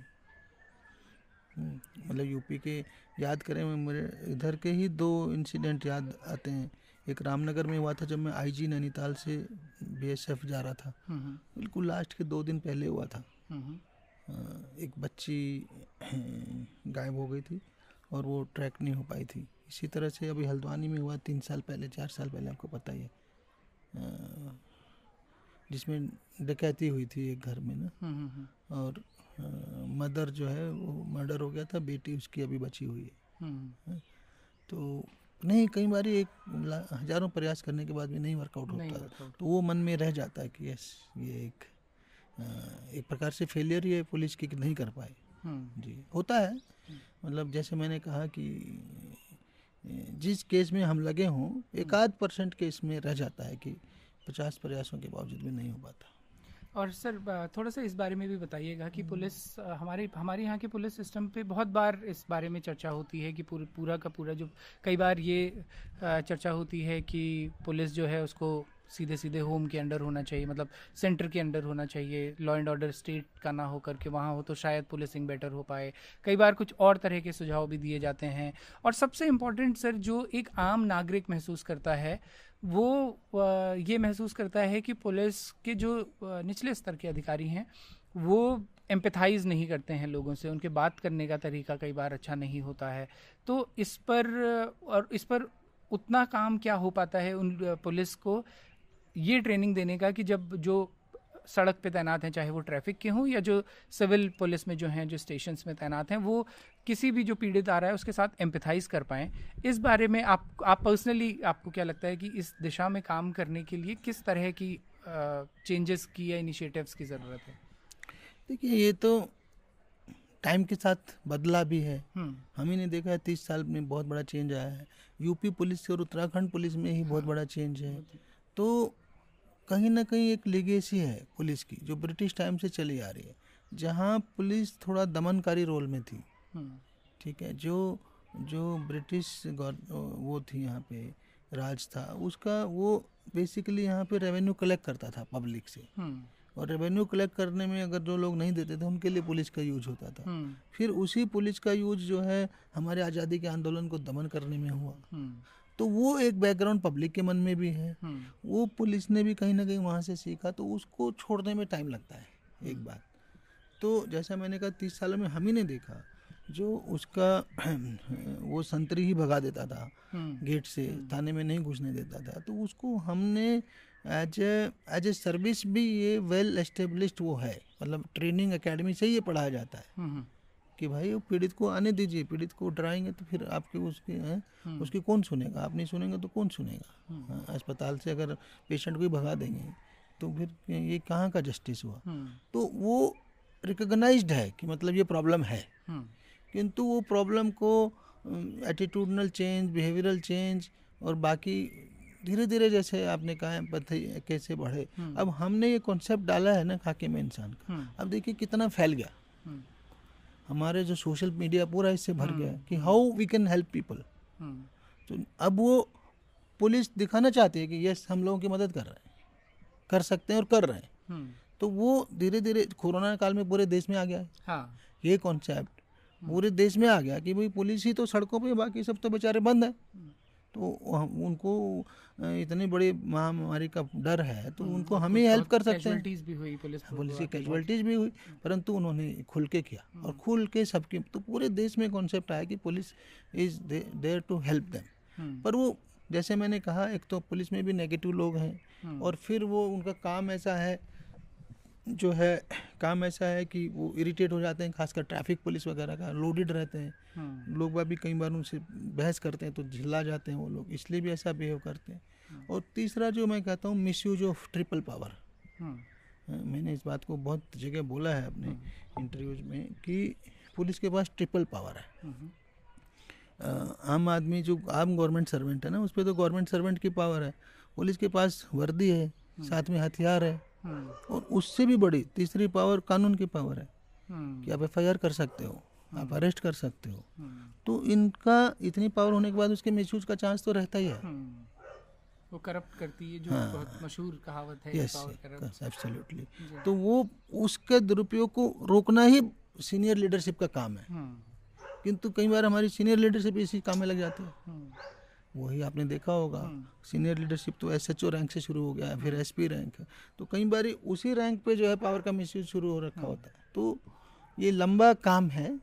हम्म, मतलब यूपी के याद करें मेरे इधर के ही दो इंसिडेंट याद आते हैं। एक रामनगर में हुआ था जब मैं आईजी नैनीताल से बीएसएफ जा रहा था। बिल्कुल लास्ट के दो दिन पहले हुआ था। एक बच्ची गायब हो गई थी और वो ट्रैक नहीं हो पाई थी। इसी तरह से अभी हल्द्वानी में हुआ तीन साल पहले चार साल पहले आपको पता ही है। जिसमें डकैती हुई थी एक घर में ना। और मदर जो है वो मर्डर हो गया था बेटी उसकी अभी बची हुई है। हम्म, तो नहीं कई बार एक हज़ारों प्रयास करने के बाद भी नहीं वर्कआउट होता। workout। तो वो मन में रह जाता है कि यस ये एक एक प्रकार से फेलियर है पुलिस की नहीं कर पाए। हम्म, जी होता है। मतलब जैसे मैंने कहा कि जिस केस में हम लगे हों एक आध परसेंट केस में रह जाता है कि पचास प्रयासों के बावजूद भी नहीं हो पाता। और सर थोड़ा सा इस बारे में भी बताइएगा कि पुलिस हमारे हमारे यहाँ के पुलिस सिस्टम पे बहुत बार इस बारे में चर्चा होती है कि पूर, पूरा का पूरा जो कई बार ये चर्चा होती है कि पुलिस जो है उसको सीधे सीधे होम के अंडर होना चाहिए मतलब सेंटर के अंडर होना चाहिए लॉ एंड ऑर्डर स्टेट का ना हो करके वहाँ हो तो शायद पुलिसिंग बेटर हो पाए। कई बार कुछ और तरह के सुझाव भी दिए जाते हैं। और सबसे इम्पोर्टेंट सर जो एक आम नागरिक महसूस करता है वो ये महसूस करता है कि पुलिस के जो निचले स्तर के अधिकारी हैं, वो एम्पथाइज नहीं करते हैं लोगों से। उनके बात करने का तरीका कई बार अच्छा नहीं होता है। तो इस पर, और इस पर उतना काम क्या हो पाता है उन, पुलिस को? ये ट्रेनिंग देने का कि जब जो सड़क पे तैनात हैं चाहे वो ट्रैफ़िक के हों या जो सिविल पुलिस में जो हैं जो स्टेशन में तैनात हैं वो किसी भी जो पीड़ित आ रहा है उसके साथ एम्पथाइज कर पाएँ। इस बारे में आप आप पर्सनली आपको क्या लगता है कि इस दिशा में काम करने के लिए किस तरह की चेंजेस की या इनिशिएटिव्स की ज़रूरत है? देखिए ये तो टाइम के साथ बदला भी है। हम्म। हम ही ने देखा है तीस साल में बहुत बड़ा चेंज आया है। यूपी पुलिस और उत्तराखंड पुलिस में ही बहुत बड़ा चेंज है। तो कहीं ना कहीं एक लेगेसी है पुलिस की जो ब्रिटिश टाइम से चली आ रही है जहाँ पुलिस थोड़ा दमनकारी रोल में थी। हम्म। ठीक है जो जो ब्रिटिश वो थी यहाँ पे राज था उसका वो बेसिकली यहाँ पे रेवेन्यू कलेक्ट करता था पब्लिक से। हम्म। और रेवेन्यू कलेक्ट करने में अगर जो लोग नहीं देते थे उनके लिए पुलिस का यूज़ होता था। हम्म। फिर उसी पुलिस का यूज़ जो है हमारे आज़ादी के आंदोलन को दमन करने में हुआ। तो वो एक बैकग्राउंड पब्लिक के मन में भी है। हम्म। वो पुलिस ने भी कहीं ना कहीं वहाँ से सीखा तो उसको छोड़ने में टाइम लगता है एक बात। तो जैसा मैंने कहा तीस सालों में हम ही ने देखा जो उसका वो संतरी ही भगा देता था हम्म। गेट से थाने में नहीं घुसने देता था। तो उसको हमने as a as a service भी ये वेल एस्टेब्लिश्ड वो है। मतलब ट्रेनिंग एकेडमी से ही ये पढ़ाया जाता है। हम्म। कि भाई वो पीड़ित को आने दीजिए पीड़ित को डराएँगे तो फिर आपके उसके हैं उसकी कौन सुनेगा? आप नहीं सुनेंगे तो कौन सुनेगा? हाँ, अस्पताल से अगर पेशेंट को ही भगा देंगे तो फिर ये कहाँ का जस्टिस हुआ? हम्म। तो वो रिकग्नाइज्ड है कि मतलब ये प्रॉब्लम है। हम्म। किंतु वो प्रॉब्लम को एटीट्यूडनल चेंज बिहेवियरल चेंज और बाकी धीरे धीरे जैसे आपने कहा है पथ कैसे बढ़े। अब हमने ये कॉन्सेप्ट डाला है ना खाके में इंसान का। हम्म। अब देखिए कितना फैल गया। हम्म हमारे जो सोशल मीडिया पूरा इससे भर गया है कि how we can help people hmm, तो अब वो पुलिस दिखाना चाहती है कि यस हम लोगों की मदद कर रहे हैं। कर सकते हैं और कर रहे हैं। हम्म, तो वो धीरे धीरे कोरोना काल में पूरे देश में आ गया है। हाँ। ये कॉन्सेप्ट पूरे देश में आ गया कि भाई पुलिस ही तो सड़कों पे बाकी सब तो बेचारे बंद है। तो हम- उनको इतने बड़े महामारी का डर है तो उनको हम ही हेल्प कर सकते हैं। भी हुई पुलिस पुलिस की कैजुअलिटीज भी हुई परंतु उन्होंने खुल के किया। और खुल के सबकी तो पूरे देश में कॉन्सेप्ट आया कि police is there to help them hmm, पर वो जैसे मैंने कहा एक तो पुलिस में भी नेगेटिव लोग हैं हम्म, और फिर वो उनका काम ऐसा है जो है काम ऐसा है कि वो इरिटेट हो जाते हैं खासकर ट्रैफ़िक पुलिस वगैरह का लोडेड रहते हैं। हम्म, लोग भी कई बार उनसे बहस करते हैं तो झिल्ला जाते हैं वो लोग इसलिए भी ऐसा बिहेव करते हैं। और तीसरा जो मैं कहता हूँ misuse of triple power hmm, मैंने इस बात को बहुत जगह बोला है अपने इंटरव्यूज़ में कि पुलिस के पास ट्रिपल पावर है। हम्म, आम आदमी जो आम गवर्नमेंट सर्वेंट है ना उस पर तो गवर्नमेंट सर्वेंट की पावर है। पुलिस के पास वर्दी है साथ में हथियार है हम्म, और उससे भी बड़ी तीसरी पावर कानून की पावर है हम्म, कि आप एफ़ कर सकते हो आप अरेस्ट कर सकते हो। हम्म, तो इनका इतनी पावर होने के बाद उसके मिसयूज का चांस तो रहता ही है। हम्म। वो करप्ट करती है जो हाँ। बहुत मशहूर कहावत है यस एब्सोल्युटली। तो वो उसके दुरुपयोग को रोकना ही सीनियर लीडरशिप का काम है। हम्म, किंतु कई बार हमारी सीनियर लीडरशिप इसी काम में लग जाती है। हम्म, वही आपने देखा होगा। हम्म। सीनियर लीडरशिप तो एस एच ओ रैंक से शुरू हो गया है फिर एस पी रैंक है तो कई बार उसी रैंक पे जो है पावर का मिसयूज शुरू हो रखा होता है। तो ये लंबा काम है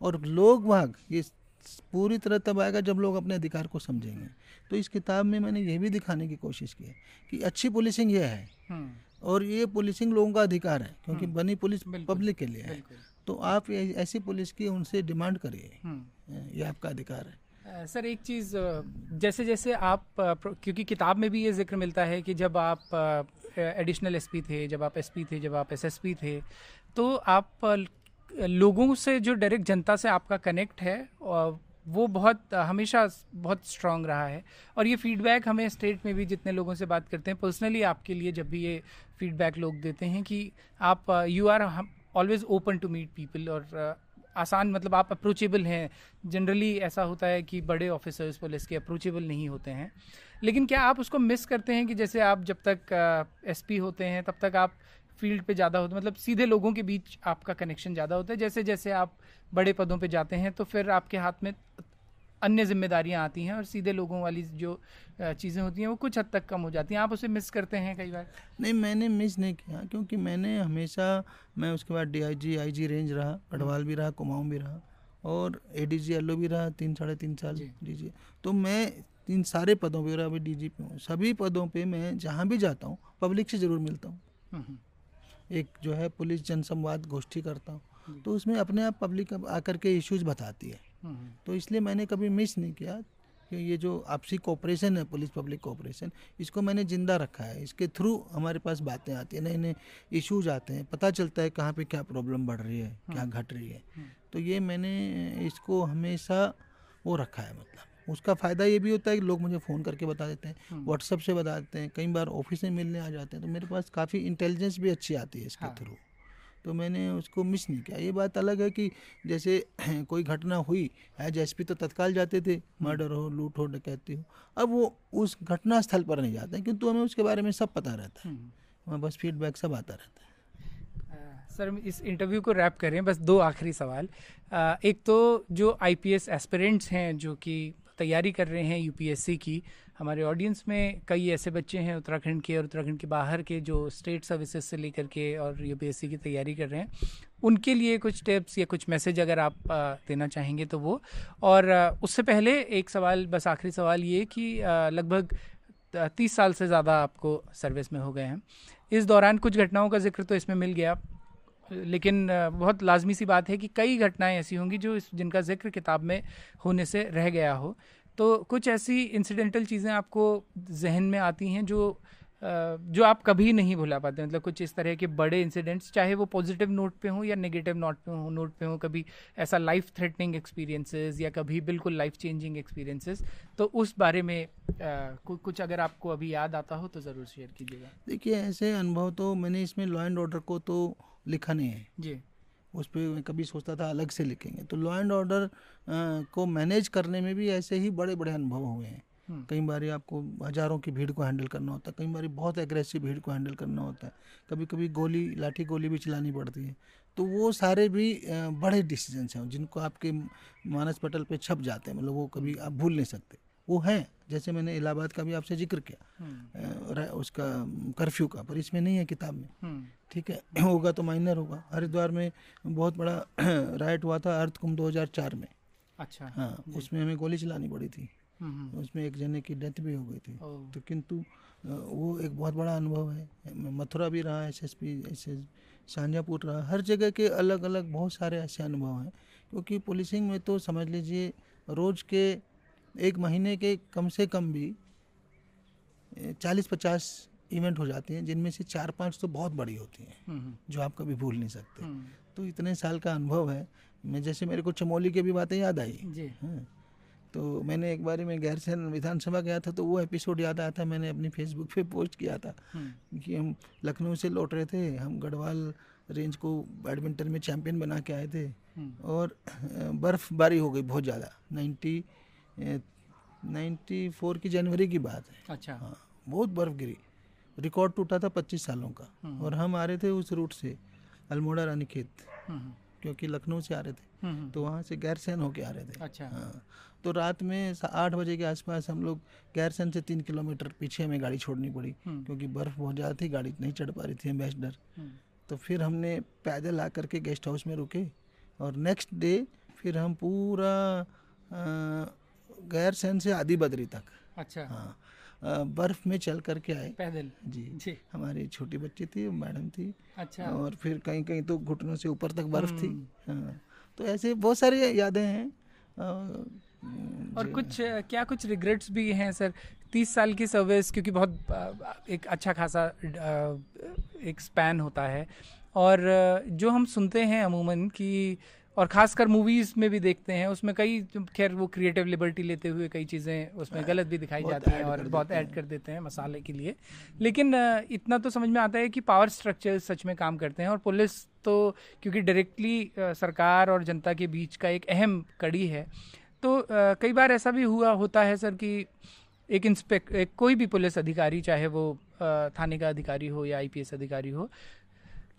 और लोग भाग ये पूरी तरह तब आएगा जब लोग अपने अधिकार को समझेंगे। तो इस किताब में मैंने ये भी दिखाने की कोशिश की है कि अच्छी पुलिसिंग ये है हम्म, और ये पुलिसिंग लोगों का अधिकार है क्योंकि बनी पुलिस पब्लिक के लिए है। तो आप ऐसी पुलिस की उनसे डिमांड करिए हम्म। ये आपका अधिकार है। सर, एक चीज़ जैसे जैसे आप क्योंकि किताब में भी ये ज़िक्र मिलता है कि जब आप एडिशनल एसपी थे, जब आप एसपी थे, जब आप एसएसपी थे तो आप लोगों से जो डायरेक्ट जनता से आपका कनेक्ट है वो बहुत हमेशा बहुत स्ट्रांग रहा है। और ये फीडबैक हमें स्टेट में भी जितने लोगों से बात करते हैं, पर्सनली आपके लिए जब भी ये फीडबैक लोग देते हैं कि आप you are always open to meet people और आसान मतलब आप अप्रोचेबल हैं। जनरली ऐसा होता है कि बड़े ऑफिसर्स पुलिस के अप्रोचेबल नहीं होते हैं। लेकिन क्या आप उसको मिस करते हैं कि जैसे आप जब तक एस एसपी होते हैं, तब तक आप फ़ील्ड पे ज़्यादा होते मतलब सीधे लोगों के बीच आपका कनेक्शन ज़्यादा होता है। जैसे जैसे आप बड़े पदों पे जाते हैं तो फिर आपके हाथ में अन्य जिम्मेदारियाँ आती हैं और सीधे लोगों वाली जो चीज़ें होती हैं वो कुछ हद तक कम हो जाती हैं। आप उसे मिस करते हैं कई बार? नहीं मैंने मिस नहीं किया क्योंकि मैंने हमेशा मैं उसके बाद D I ji I ji range रहा गढ़वाल भी रहा कुमाऊं भी रहा और ए डी जी एल भी रहा तीन साढ़े तीन साल जी। डी जी तो मैं इन सारे पदों पर अभी डी जी पे हूँ सभी पदों पे मैं जहाँ भी जाता हूँ पब्लिक से ज़रूर मिलता हूँ। हम्म, हम्म, एक जो है पुलिस जनसंवाद गोष्ठी करता हूँ। तो उसमें अपने आप पब्लिक आकर के इश्यूज़ बताती है। हम्म, हम्म, तो इसलिए मैंने कभी मिस नहीं किया कि ये जो आपसी कोऑपरेशन है पुलिस पब्लिक कोऑपरेशन इसको मैंने ज़िंदा रखा है। इसके थ्रू हमारे पास बातें आती हैं नए नए इश्यूज़ आते हैं पता चलता है कहाँ पे क्या प्रॉब्लम बढ़ रही है क्या घट रही है। तो ये मैंने इसको हमेशा वो रखा है मतलब। उसका फ़ायदा ये भी होता है कि लोग मुझे फ़ोन करके बता देते हैं व्हाट्सअप से बता देते हैं कई बार ऑफ़िस में मिलने आ जाते हैं तो मेरे पास काफ़ी इंटेलिजेंस भी अच्छी आती है इसके हाँ। थ्रू तो मैंने उसको मिस नहीं किया। ये बात अलग है कि जैसे कोई घटना हुई एज एसपी तो तत्काल जाते थे मर्डर हो लूट हो डकैती हो अब वो उस घटना स्थल पर नहीं जाते किंतु हमें उसके बारे में सब पता रहता है। हम्म। हमें बस फीडबैक सब आता रहता है। सर इस इंटरव्यू को रैप करें बस दो आखिरी सवाल। एक तो जो आईपीएस एस्पिरेंट्स हैं जो कि तैयारी कर रहे हैं यूपीएससी की हमारे ऑडियंस में कई ऐसे बच्चे हैं उत्तराखंड के और उत्तराखंड के बाहर के जो स्टेट सर्विसेज़ से लेकर के और यूपीएससी की तैयारी कर रहे हैं। उनके लिए कुछ टिप्स या कुछ मैसेज अगर आप देना चाहेंगे तो वो। और उससे पहले एक सवाल, बस आखिरी सवाल ये कि लगभग तीस साल से ज़्यादा आपको सर्विस में हो गए हैं। इस दौरान कुछ घटनाओं का ज़िक्र तो इसमें मिल गया, लेकिन बहुत लाजमी सी बात है कि कई घटनाएँ ऐसी होंगी जो इस, जिनका ज़िक्र किताब में होने से रह गया हो। तो कुछ ऐसी इंसिडेंटल चीज़ें आपको जहन में आती हैं जो जो आप कभी नहीं भुला पाते मतलब कुछ इस तरह के बड़े इंसिडेंट्स चाहे वो पॉजिटिव नोट पे हों या नेगेटिव नोट पे हों नोट पे हों कभी ऐसा लाइफ थ्रेटनिंग एक्सपीरियंसेस या कभी बिल्कुल लाइफ चेंजिंग एक्सपीरियंसेस तो उस बारे में कु- कुछ अगर आपको अभी याद आता हो तो ज़रूर शेयर कीजिएगा। देखिए ऐसे अनुभव तो मैंने इसमें लॉ एंड ऑर्डर को तो लिखा नहीं है। जी। उस पर मैं कभी सोचता था अलग से लिखेंगे। तो लॉ एंड ऑर्डर को मैनेज करने में भी ऐसे ही बड़े बड़े अनुभव हुए हैं। हम्म। कई बार आपको हज़ारों की भीड़ को हैंडल करना होता है कई बार बहुत एग्रेसिव भीड़ को हैंडल करना होता है। कभी कभी गोली लाठी गोली भी चलानी पड़ती है। तो वो सारे भी बड़े डिसीजंस हैं जिनको आपके मानस पटल पे छप जाते हैं। मतलब वो कभी आप भूल नहीं सकते। वो हैं। जैसे मैंने इलाहाबाद का भी आपसे ज़िक्र किया हम्म, उसका कर्फ्यू का पर इसमें नहीं है किताब में। हम्म, ठीक है? होगा तो माइनर होगा। हरिद्वार में बहुत बड़ा राइट हुआ था अर्थ कुंभ 2004 में। अच्छा। हाँ उसमें हमें गोली चलानी पड़ी थी। हम्म, उसमें एक जने की डेथ भी हो गई थी। तो किंतु वो एक बहुत बड़ा अनुभव है। मथुरा भी रहा एस एस पी ऐसे शांजापुर रहा। हर जगह के अलग अलग बहुत सारे ऐसे अनुभव हैं। क्योंकि पुलिसिंग में तो समझ लीजिए रोज़ के एक महीने के कम से कम भी चालीस पचास इवेंट हो जाते हैं जिनमें से चार पाँच तो बहुत बड़ी होती हैं हम्म, जो आप कभी भूल नहीं सकते। हम्म, तो इतने साल का अनुभव है मैं जैसे मेरे को चमोली की भी बातें याद आई। जी। हाँ। तो मैंने एक बार में गैरसैन विधानसभा गया था तो वो एपिसोड याद आया था मैंने अपनी फेसबुक पे पोस्ट किया था हम्म, कि हम लखनऊ से लौट रहे थे हम गढ़वाल रेंज को बैडमिंटन में चैंपियन बना के आए थे हम्म, और बर्फबारी हो गई बहुत ज़्यादा नाइन्टी नाइन्टी फोर की जनवरी की बात है। अच्छा। हाँ बहुत बर्फ़ गिरी रिकॉर्ड टूटा था पच्चीस सालों का। हम्म। और हम आ रहे थे उस रूट से अल्मोड़ा रानी खेत क्योंकि लखनऊ से आ रहे थे। हम्म, तो वहाँ से गैरसैन होके आ रहे थे। अच्छा। हाँ तो रात में आठ बजे के आसपास हम लोग गैरसैन से तीन किलोमीटर पीछे हमें गाड़ी छोड़नी पड़ी। हम्म, क्योंकि बर्फ़ बहुत ज़्यादा थी गाड़ी नहीं चढ़ पा रही थी एम्बेसडर हम्म, तो फिर हमने पैदल आकर के गेस्ट हाउस में रुके। और नेक्स्ट डे फिर हम पूरा गैरसैन से आदि बद्री तक। अच्छा। हाँ। बर्फ़ में चल करके आए। पैदल। जी। जी। हमारी छोटी बच्ची थी मैडम थी। अच्छा। और फिर कहीं कहीं तो घुटनों से ऊपर तक बर्फ़ थी। हम्म। हाँ। तो ऐसे बहुत सारी यादें हैं। और कुछ क्या कुछ रिग्रेट्स भी हैं सर? तीस साल की सर्विस क्योंकि बहुत एक अच्छा खासा एक स्पैन होता है। और जो हम सुनते हैं अमूमन कि और खासकर मूवीज़ में भी देखते हैं। उसमें कई खैर वो क्रिएटिव लिबर्टी लेते हुए कई चीज़ें उसमें गलत भी दिखाई जाती हैं और बहुत ऐड कर देते हैं मसाले के लिए। लेकिन इतना तो समझ में आता है कि पावर स्ट्रक्चर सच में काम करते हैं और पुलिस तो क्योंकि डायरेक्टली सरकार और जनता के बीच का एक अहम कड़ी है। तो कई बार ऐसा भी हुआ होता है सर कि एक इंस्पेक्ट कोई भी पुलिस अधिकारी चाहे वो थाने का अधिकारी हो या आईपीएस अधिकारी हो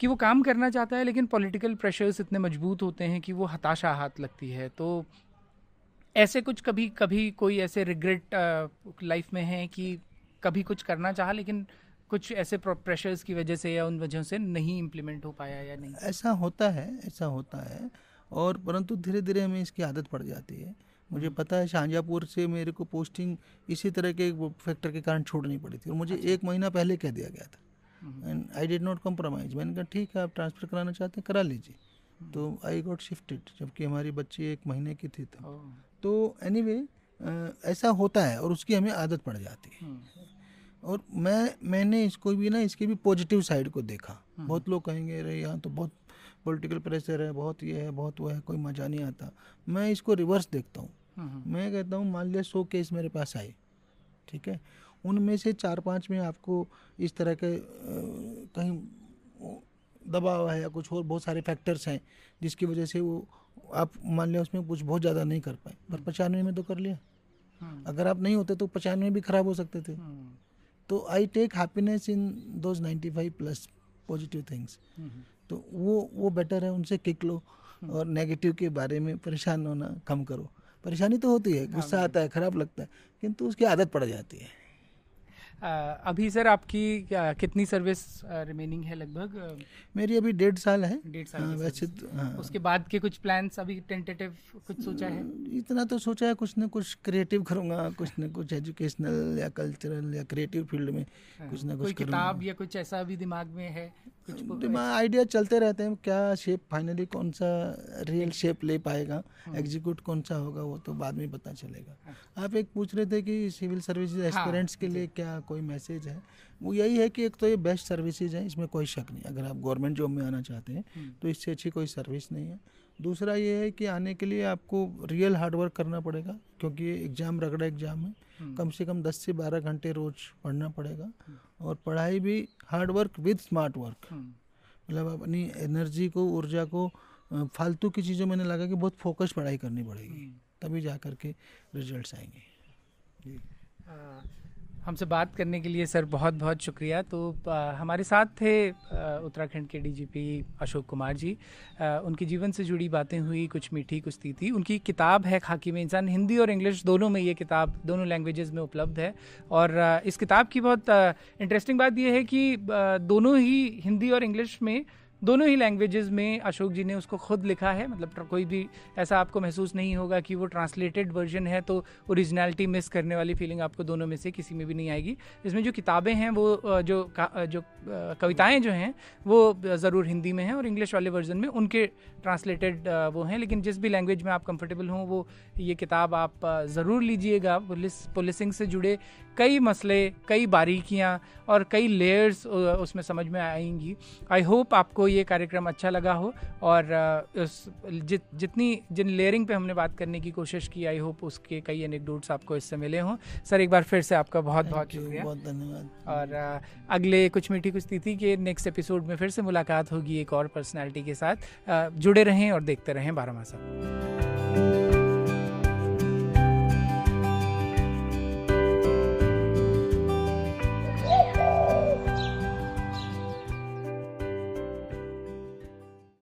कि वो काम करना चाहता है लेकिन पॉलिटिकल प्रेशर्स इतने मज़बूत होते हैं कि वो हताशा हाथ लगती है। तो ऐसे कुछ कभी कभी कोई ऐसे रिग्रेट लाइफ में है कि कभी कुछ करना चाहा लेकिन कुछ ऐसे प्रेशर्स की वजह से या उन वजहों से नहीं इम्प्लीमेंट हो पाया या नहीं? ऐसा होता है ऐसा होता है और परंतु धीरे धीरे हमें इसकी आदत पड़ जाती है। मुझे पता है शाहजहाँपुर से मेरे को पोस्टिंग इसी तरह के फैक्टर के कारण छोड़नी पड़ी थी और मुझे अच्छा। एक महीना पहले कह दिया गया था। And I did not compromise मैंने कहा ठीक है आप ट्रांसफ़र कराना चाहते हैं करा लीजिए. तो आई गॉट शिफ्टेड जबकि हमारी बच्ची एक महीने की थी तब। तो एनी वे ऐसा होता है और उसकी हमें आदत पड़ जाती है। हम्म, और मैं मैंने इसको भी ना इसकी भी पॉजिटिव साइड को देखा। बहुत लोग कहेंगे अरे यहाँ तो बहुत पॉलिटिकल प्रेशर है बहुत ये है बहुत वो है कोई मज़ा नहीं आता। मैं इसको रिवर्स देखता हूँ। हम्म, मैं कहता हूँ मान लिया सौ केस मेरे पास आए ठीक है? उनमें से चार पाँच में आपको इस तरह के कहीं दबाव है या कुछ और बहुत सारे फैक्टर्स हैं जिसकी वजह से वो आप मान लिया उसमें कुछ बहुत ज़्यादा नहीं कर पाए। पर पचानवे में तो कर लिया। हम्म, अगर आप नहीं होते तो पचानवे भी खराब हो सकते थे। हम्म, तो I take happiness in those 95 plus positive things hmm, तो वो वो बेटर है उनसे किक लो और नेगेटिव के बारे में परेशान होना कम करो। परेशानी तो होती है गुस्सा आता है खराब लगता है किंतु उसकी आदत पड़ जाती है। अभी सर आपकी कितनी सर्विस रिमेनिंग है लगभग? मेरी अभी डेढ़ साल है। डेढ़ साल आ, की वैसे तो, हाँ। उसके बाद के कुछ प्लान्स अभी टेंटेटिव कुछ सोचा है? इतना तो सोचा है कुछ ना कुछ क्रिएटिव करूँगा कुछ ना कुछ एजुकेशनल या कल्चरल या क्रिएटिव फ़ील्ड में कुछ ना कुछ किताब या कुछ ऐसा भी दिमाग में है? दिमाग आइडिया चलते रहते हैं क्या शेप फाइनली कौन सा रियल शेप ले पाएगा एग्जीक्यूट कौन सा होगा वो तो बाद में पता चलेगा। आप एक पूछ रहे थे कि सिविल सर्विस एस्पिरेंट्स के लिए क्या कोई मैसेज है? वो यही है कि एक तो ये बेस्ट सर्विसेज़ है इसमें कोई शक नहीं। अगर आप गवर्नमेंट जॉब में आना चाहते हैं तो इससे अच्छी कोई सर्विस नहीं है। दूसरा ये है कि आने के लिए आपको रियल हार्डवर्क करना पड़ेगा क्योंकि एग्ज़ाम रगड़ा एग्ज़ाम है। कम से कम 10 से 12 घंटे रोज पढ़ना पड़ेगा। और पढ़ाई भी hard work with smart work hmm, मतलब अपनी एनर्जी को ऊर्जा को फालतू की चीज़ों में लगा कि बहुत फोकस पढ़ाई करनी पड़ेगी। तभी जा करके रिजल्ट्स आएँगे। जी। हमसे बात करने के लिए सर बहुत बहुत शुक्रिया। तो हमारे साथ थे उत्तराखंड के डीजीपी अशोक कुमार जी। उनके जीवन से जुड़ी बातें हुई, कुछ मीठी, कुछ तीती उनकी किताब है खाकी में, इंसान हिंदी और इंग्लिश दोनों में ये किताब, दोनों लैंग्वेजेस में उपलब्ध है। और इस किताब की बहुत इंटरेस्टिंग बात यह है कि दोनों ही हिंदी और इंग्लिश में दोनों ही लैंग्वेजेस में अशोक जी ने उसको खुद लिखा है मतलब कोई भी ऐसा आपको महसूस नहीं होगा कि वो ट्रांसलेटेड वर्जन है तो ओरिजिनलिटी मिस करने वाली फीलिंग आपको दोनों में से किसी में भी नहीं आएगी। इसमें जो किताबें हैं, वो जो जो कविताएँ जो हैं, वो ज़रूर हिंदी में हैं और इंग्लिश वाले वर्जन में उनके ट्रांसलेटेड वो हैं, लेकिन जिस भी लैंग्वेज में आप कंफर्टेबल हों, वो ये किताब आप ज़रूर लीजिएगा। पुलिस, पुलिसिंग से जुड़े कई मसले कई बारीकियाँ और कई लेयर्स उसमें समझ में आएँगी। आई होप आपको ये कार्यक्रम अच्छा लगा हो और उस जित जितनी जिन लेयरिंग पे हमने बात करने की कोशिश की आई होप उसके कई एनेक्डोट्स आपको इससे मिले हों। सर एक बार फिर से आपका बहुत बहुत शुक्रिया। बहुत धन्यवाद। और अगले कुछ मीठी कुछ तिथि के नेक्स्ट एपिसोड में फिर से मुलाकात होगी एक और पर्सनैलिटी के साथ। जुड़े रहें और देखते रहें बारह मासा